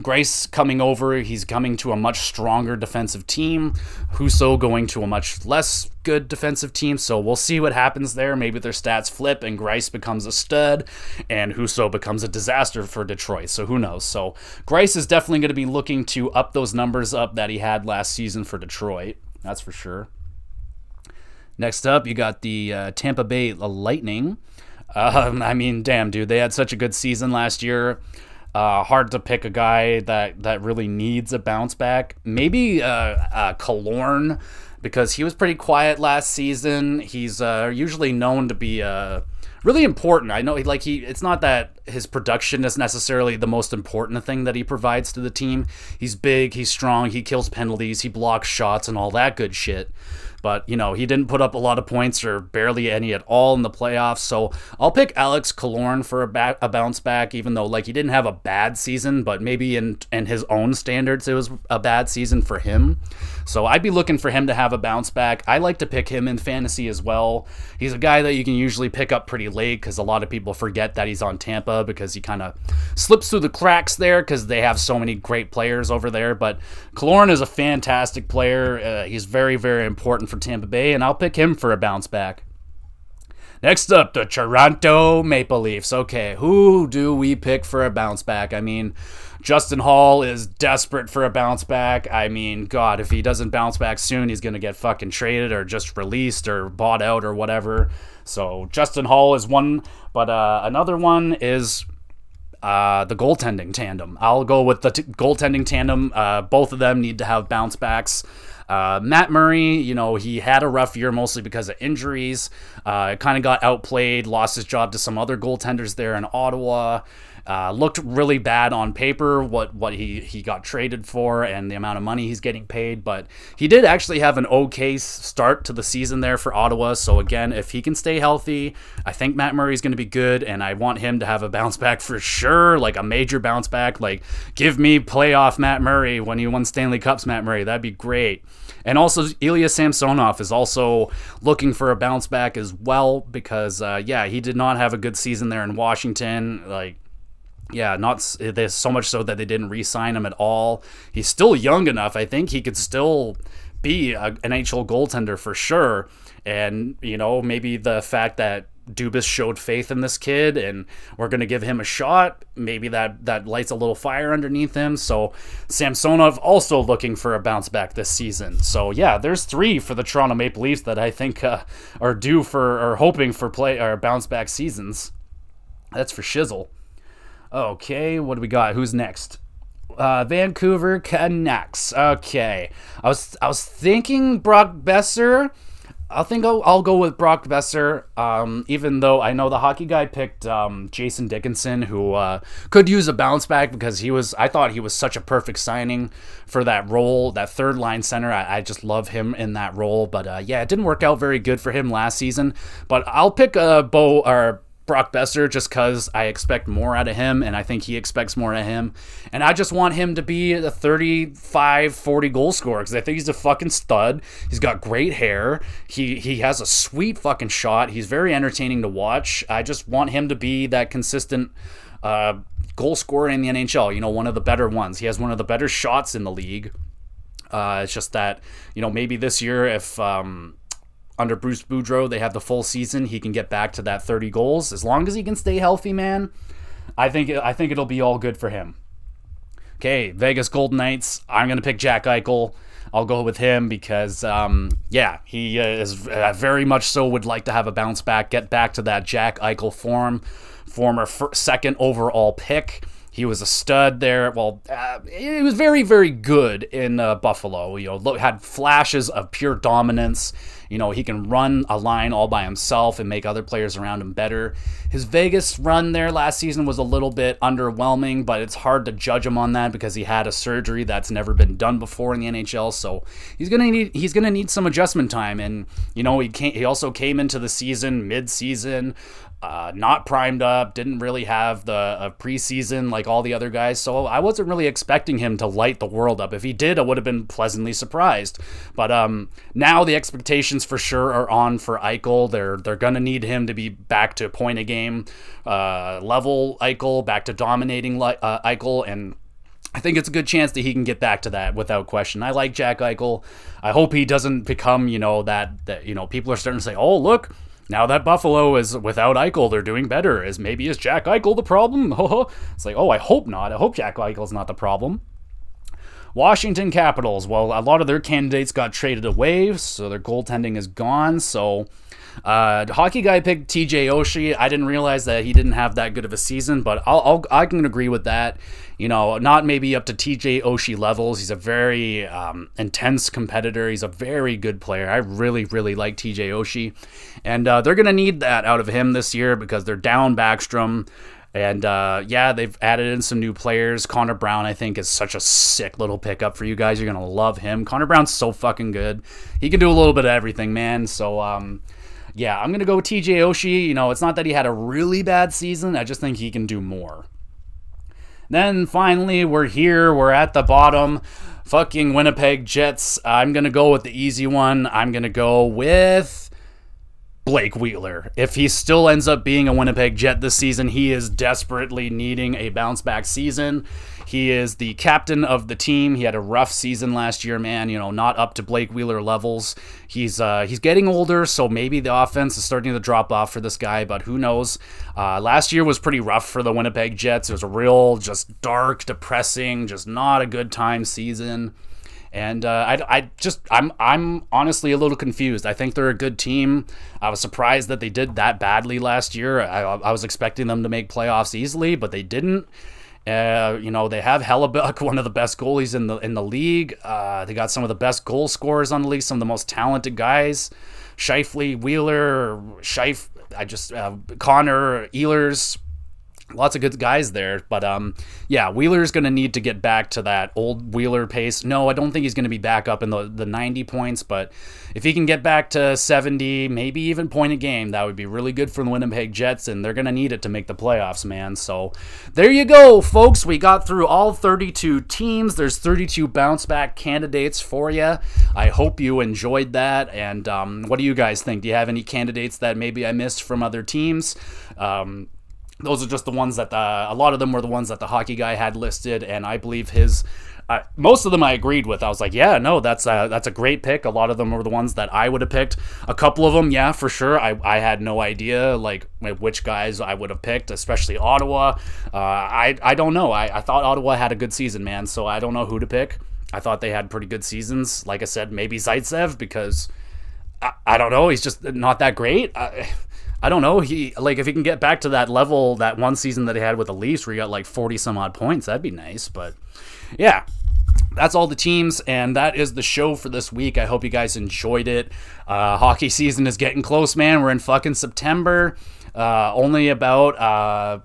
S1: Greiss coming over, he's coming to a much stronger defensive team. Husso going to a much less good defensive team. So we'll see what happens there. Maybe their stats flip and Greiss becomes a stud and Husso becomes a disaster for Detroit. So who knows? So Greiss is definitely going to be looking to up those numbers up that he had last season for Detroit. That's for sure. Next up, you got the uh, Tampa Bay Lightning. Um, I mean, damn, dude, they had such a good season last year. Uh, hard to pick a guy that that really needs a bounce back. Maybe uh, uh, Killorn because he was pretty quiet last season. He's uh, usually known to be uh, really important. I know, he, like he, it's not that his production is necessarily the most important thing that he provides to the team. He's big, he's strong, he kills penalties, he blocks shots, and all that good shit. But, you know, he didn't put up a lot of points or barely any at all in the playoffs. So I'll pick Alex Killorn for a, a bounce back, even though, like, he didn't have a bad season, but maybe in, in his own standards, it was a bad season for him. So I'd be looking for him to have a bounce back. I like to pick him in fantasy as well. He's a guy that you can usually pick up pretty late because a lot of people forget that he's on Tampa because he kind of slips through the cracks there because they have so many great players over there. But Killorn is a fantastic player. Uh, he's very, very important for Tampa Bay, and I'll pick him for a bounce back. Next up, the Toronto Maple Leafs. Okay, who do we pick for a bounce back? I mean, Justin Holl is desperate for a bounce back. I mean, God, if he doesn't bounce back soon, he's going to get fucking traded or just released or bought out or whatever. So Justin Holl is one, but uh, another one is uh, the goaltending tandem. I'll go with the t- goaltending tandem. Uh, both of them need to have bounce backs. Uh, Matt Murray, you know, he had a rough year mostly because of injuries. Uh, kind of got outplayed, lost his job to some other goaltenders there in Ottawa. Uh, looked really bad on paper what what he he got traded for and the amount of money he's getting paid, but he did actually have an okay start to the season there for Ottawa. So again, if he can stay healthy, I think Matt Murray is going to be good, and I want him to have a bounce back for sure, like a major bounce back. Like give me playoff Matt Murray when he won Stanley Cups, Matt Murray. That'd be great. And also, Ilya Samsonov is also looking for a bounce back as well because, uh, yeah, he did not have a good season there in Washington. Like, yeah, not there's so much so that they didn't re-sign him at all. He's still young enough. I think he could still be an NHL goaltender for sure. And you know, maybe the fact that Dubas showed faith in this kid and we're going to give him a shot. Maybe that that lights a little fire underneath him. So Samsonov also looking for a bounce back this season. So yeah, there's three for the Toronto Maple Leafs that I think uh, are due for or hoping for play or bounce back seasons. That's for shizzle. Okay, what do we got? Who's next? Uh, Vancouver Canucks. Okay, I was I was thinking Brock Boeser. I think I'll, I'll go with Brock Boeser. Um, even though I know the hockey guy picked um, Jason Dickinson, who uh, could use a bounce back because he was. I thought he was such a perfect signing for that role, that third line center. I, I just love him in that role. But uh, yeah, it didn't work out very good for him last season. But I'll pick a uh, Bo or Brock Boeser just because I expect more out of him and I think he expects more out of him. And I just want him to be a 35, 40 goal scorer because I think he's a fucking stud. He's got great hair. He, he has a sweet fucking shot. He's very entertaining to watch. I just want him to be that consistent uh, goal scorer in the NHL. You know, one of the better ones. He has one of the better shots in the league. Uh, it's just that, you know, maybe this year if. Um, under Bruce Boudreau, they have the full season. He can get back to that 30 goals as long as he can stay healthy, man. I think I think it'll be all good for him. Okay, Vegas Golden Knights. I'm gonna pick Jack Eichel. I'll go with him because, um, yeah, he uh, is uh, very much so would like to have a bounce back, get back to that Jack Eichel form, former second overall pick. He was a stud there. Well, uh, he was very, very good in uh, Buffalo. You know, had flashes of pure dominance. You know, he can run a line all by himself and make other players around him better. His Vegas run there last season was a little bit underwhelming, but it's hard to judge him on that because he had a surgery that's never been done before in the NHL. So he's gonna need he's gonna need some adjustment time. And you know, he came, he also came into the season mid season uh, not primed up, didn't really have the uh, preseason like all the other guys. So I wasn't really expecting him to light the world up. If he did, I would have been pleasantly surprised. But um, now the expectations for sure are on for Eichel. They're they're gonna need him to be back to point a game uh, level Eichel, back to dominating uh, Eichel, and I think it's a good chance that he can get back to that without question. I like Jack Eichel. I hope he doesn't become, you know, that that you know people are starting to say, "Oh, look, now that Buffalo is without Eichel, they're doing better. Is maybe is Jack Eichel the problem? it's like, oh, I hope not. I hope Jack Eichel's not the problem. Washington Capitals. Well, a lot of their candidates got traded away, so their goaltending is gone. So, uh, hockey guy picked TJ Oshie. I didn't realize that he didn't have that good of a season, but I'll, I'll i can agree with that. You know, not maybe up to TJ Oshie levels. He's a very um, intense competitor. He's a very good player. I really, really like TJ Oshie, and uh, they're gonna need that out of him this year because they're down Backstrom. And uh, yeah, they've added in some new players. Connor Brown, I think, is such a sick little pickup for you guys. You're gonna love him. Connor Brown's so fucking good. He can do a little bit of everything, man. So um, yeah, I'm gonna go with TJ Oshie. You know, it's not that he had a really bad season. I just think he can do more. Then finally, we're here. We're at the bottom. Fucking Winnipeg Jets. I'm gonna go with the easy one. I'm gonna go with Blake Wheeler. If he still ends up being a Winnipeg Jet this season, he is desperately needing a bounce back season. He is the captain of the team. He had a rough season last year, man. You know, not up to Blake Wheeler levels. He's uh, he's getting older, so maybe the offense is starting to drop off for this guy. But who knows? Uh, last year was pretty rough for the Winnipeg Jets. It was a real, just dark, depressing, just not a good time season. And uh, I, I just I'm I'm honestly a little confused. I think they're a good team. I was surprised that they did that badly last year. I, I was expecting them to make playoffs easily, but they didn't. Uh, you know they have Hellebuyck, one of the best goalies in the in the league. Uh, they got some of the best goal scorers on the league, some of the most talented guys. Scheifele, Wheeler, Scheif, I just uh, Connor, Ehlers, lots of good guys there. But um, yeah, Wheeler's going to need to get back to that old Wheeler pace. No, I don't think he's going to be back up in the, the 90 points, but if he can get back to 70, maybe even point a game, that would be really good for the Winnipeg Jets, and they're going to need it to make the playoffs, man. So there you go, folks. We got through all 32 teams. There's 32 bounce back candidates for you. I hope you enjoyed that. And um, what do you guys think? Do you have any candidates that maybe I missed from other teams? Um, those are just the ones that the, a lot of them were the ones that the hockey guy had listed, and I believe his. Uh, most of them I agreed with. I was like, yeah, no, that's a, that's a great pick. A lot of them were the ones that I would have picked. A couple of them, yeah, for sure. I, I had no idea like which guys I would have picked, especially Ottawa. Uh, I I don't know. I, I thought Ottawa had a good season, man. So I don't know who to pick. I thought they had pretty good seasons. Like I said, maybe Zaitsev because I, I don't know. He's just not that great. I, I don't know. He like if he can get back to that level that one season that he had with the Leafs where he got like 40 some odd points, that'd be nice. But yeah, that's all the teams, and that is the show for this week. I hope you guys enjoyed it. Uh, hockey season is getting close, man. We're in fucking September. Uh, only about uh,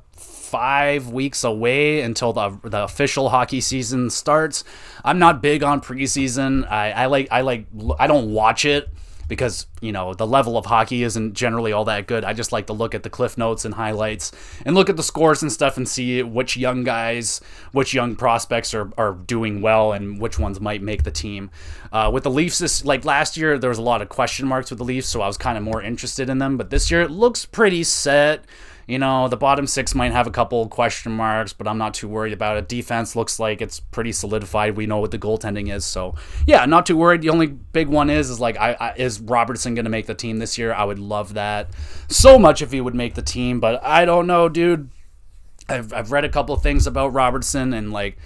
S1: five weeks away until the, the official hockey season starts. I'm not big on preseason. I, I like I like I don't watch it because you know the level of hockey isn't generally all that good. I just like to look at the cliff notes and highlights and look at the scores and stuff and see which young guys, which young prospects are, are doing well and which ones might make the team. Uh, with the Leafs, this like last year there was a lot of question marks with the Leafs, so I was kind of more interested in them. But this year it looks pretty set. You know, the bottom six might have a couple question marks, but I'm not too worried about it. Defense looks like it's pretty solidified. We know what the goaltending is, so yeah, not too worried. The only big one is is like, I, I is Robertson going to make the team this year? I would love that so much if he would make the team, but I don't know, dude. I've I've read a couple things about Robertson and like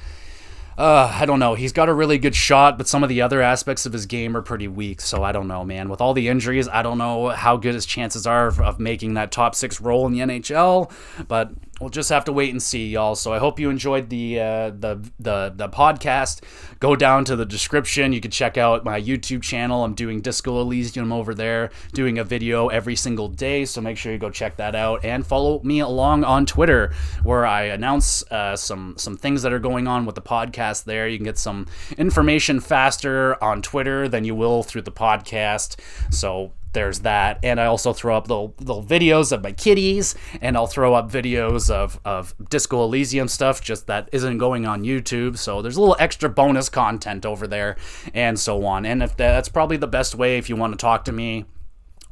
S1: uh, I don't know. He's got a really good shot, but some of the other aspects of his game are pretty weak. So I don't know, man. With all the injuries, I don't know how good his chances are of, of making that top six role in the NHL. But we'll just have to wait and see, y'all. So I hope you enjoyed the uh, the the the podcast. Go down to the description. You can check out my YouTube channel. I'm doing Disco Elysium over there, doing a video every single day. So make sure you go check that out and follow me along on Twitter, where I announce uh, some some things that are going on with the podcast. There, you can get some information faster on Twitter than you will through the podcast. So there's that. And i also throw up little, little videos of my kitties and i'll throw up videos of, of disco elysium stuff just that isn't going on youtube. So there's a little extra bonus content over there and so on. And if that's probably the best way if you want to talk to me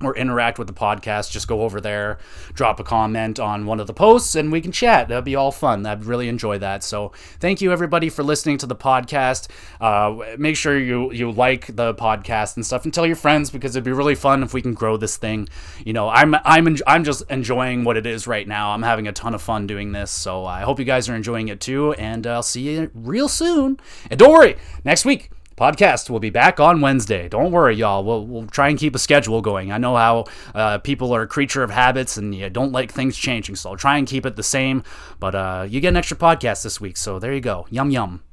S1: or interact with the podcast, just go over there, drop a comment on one of the posts, and we can chat. That'd be all fun. I'd really enjoy that. So thank you everybody for listening to the podcast. Uh, make sure you you like the podcast and stuff, and tell your friends because it'd be really fun if we can grow this thing. You know, I'm I'm en- I'm just enjoying what it is right now. I'm having a ton of fun doing this, so I hope you guys are enjoying it too. And I'll see you real soon. And don't worry, next week podcast will be back on Wednesday. Don't worry, y'all. We'll, we'll try and keep a schedule going. I know how uh, people are a creature of habits and you don't like things changing, so I'll try and keep it the same. But uh, you get an extra podcast this week, so there you go. Yum, yum.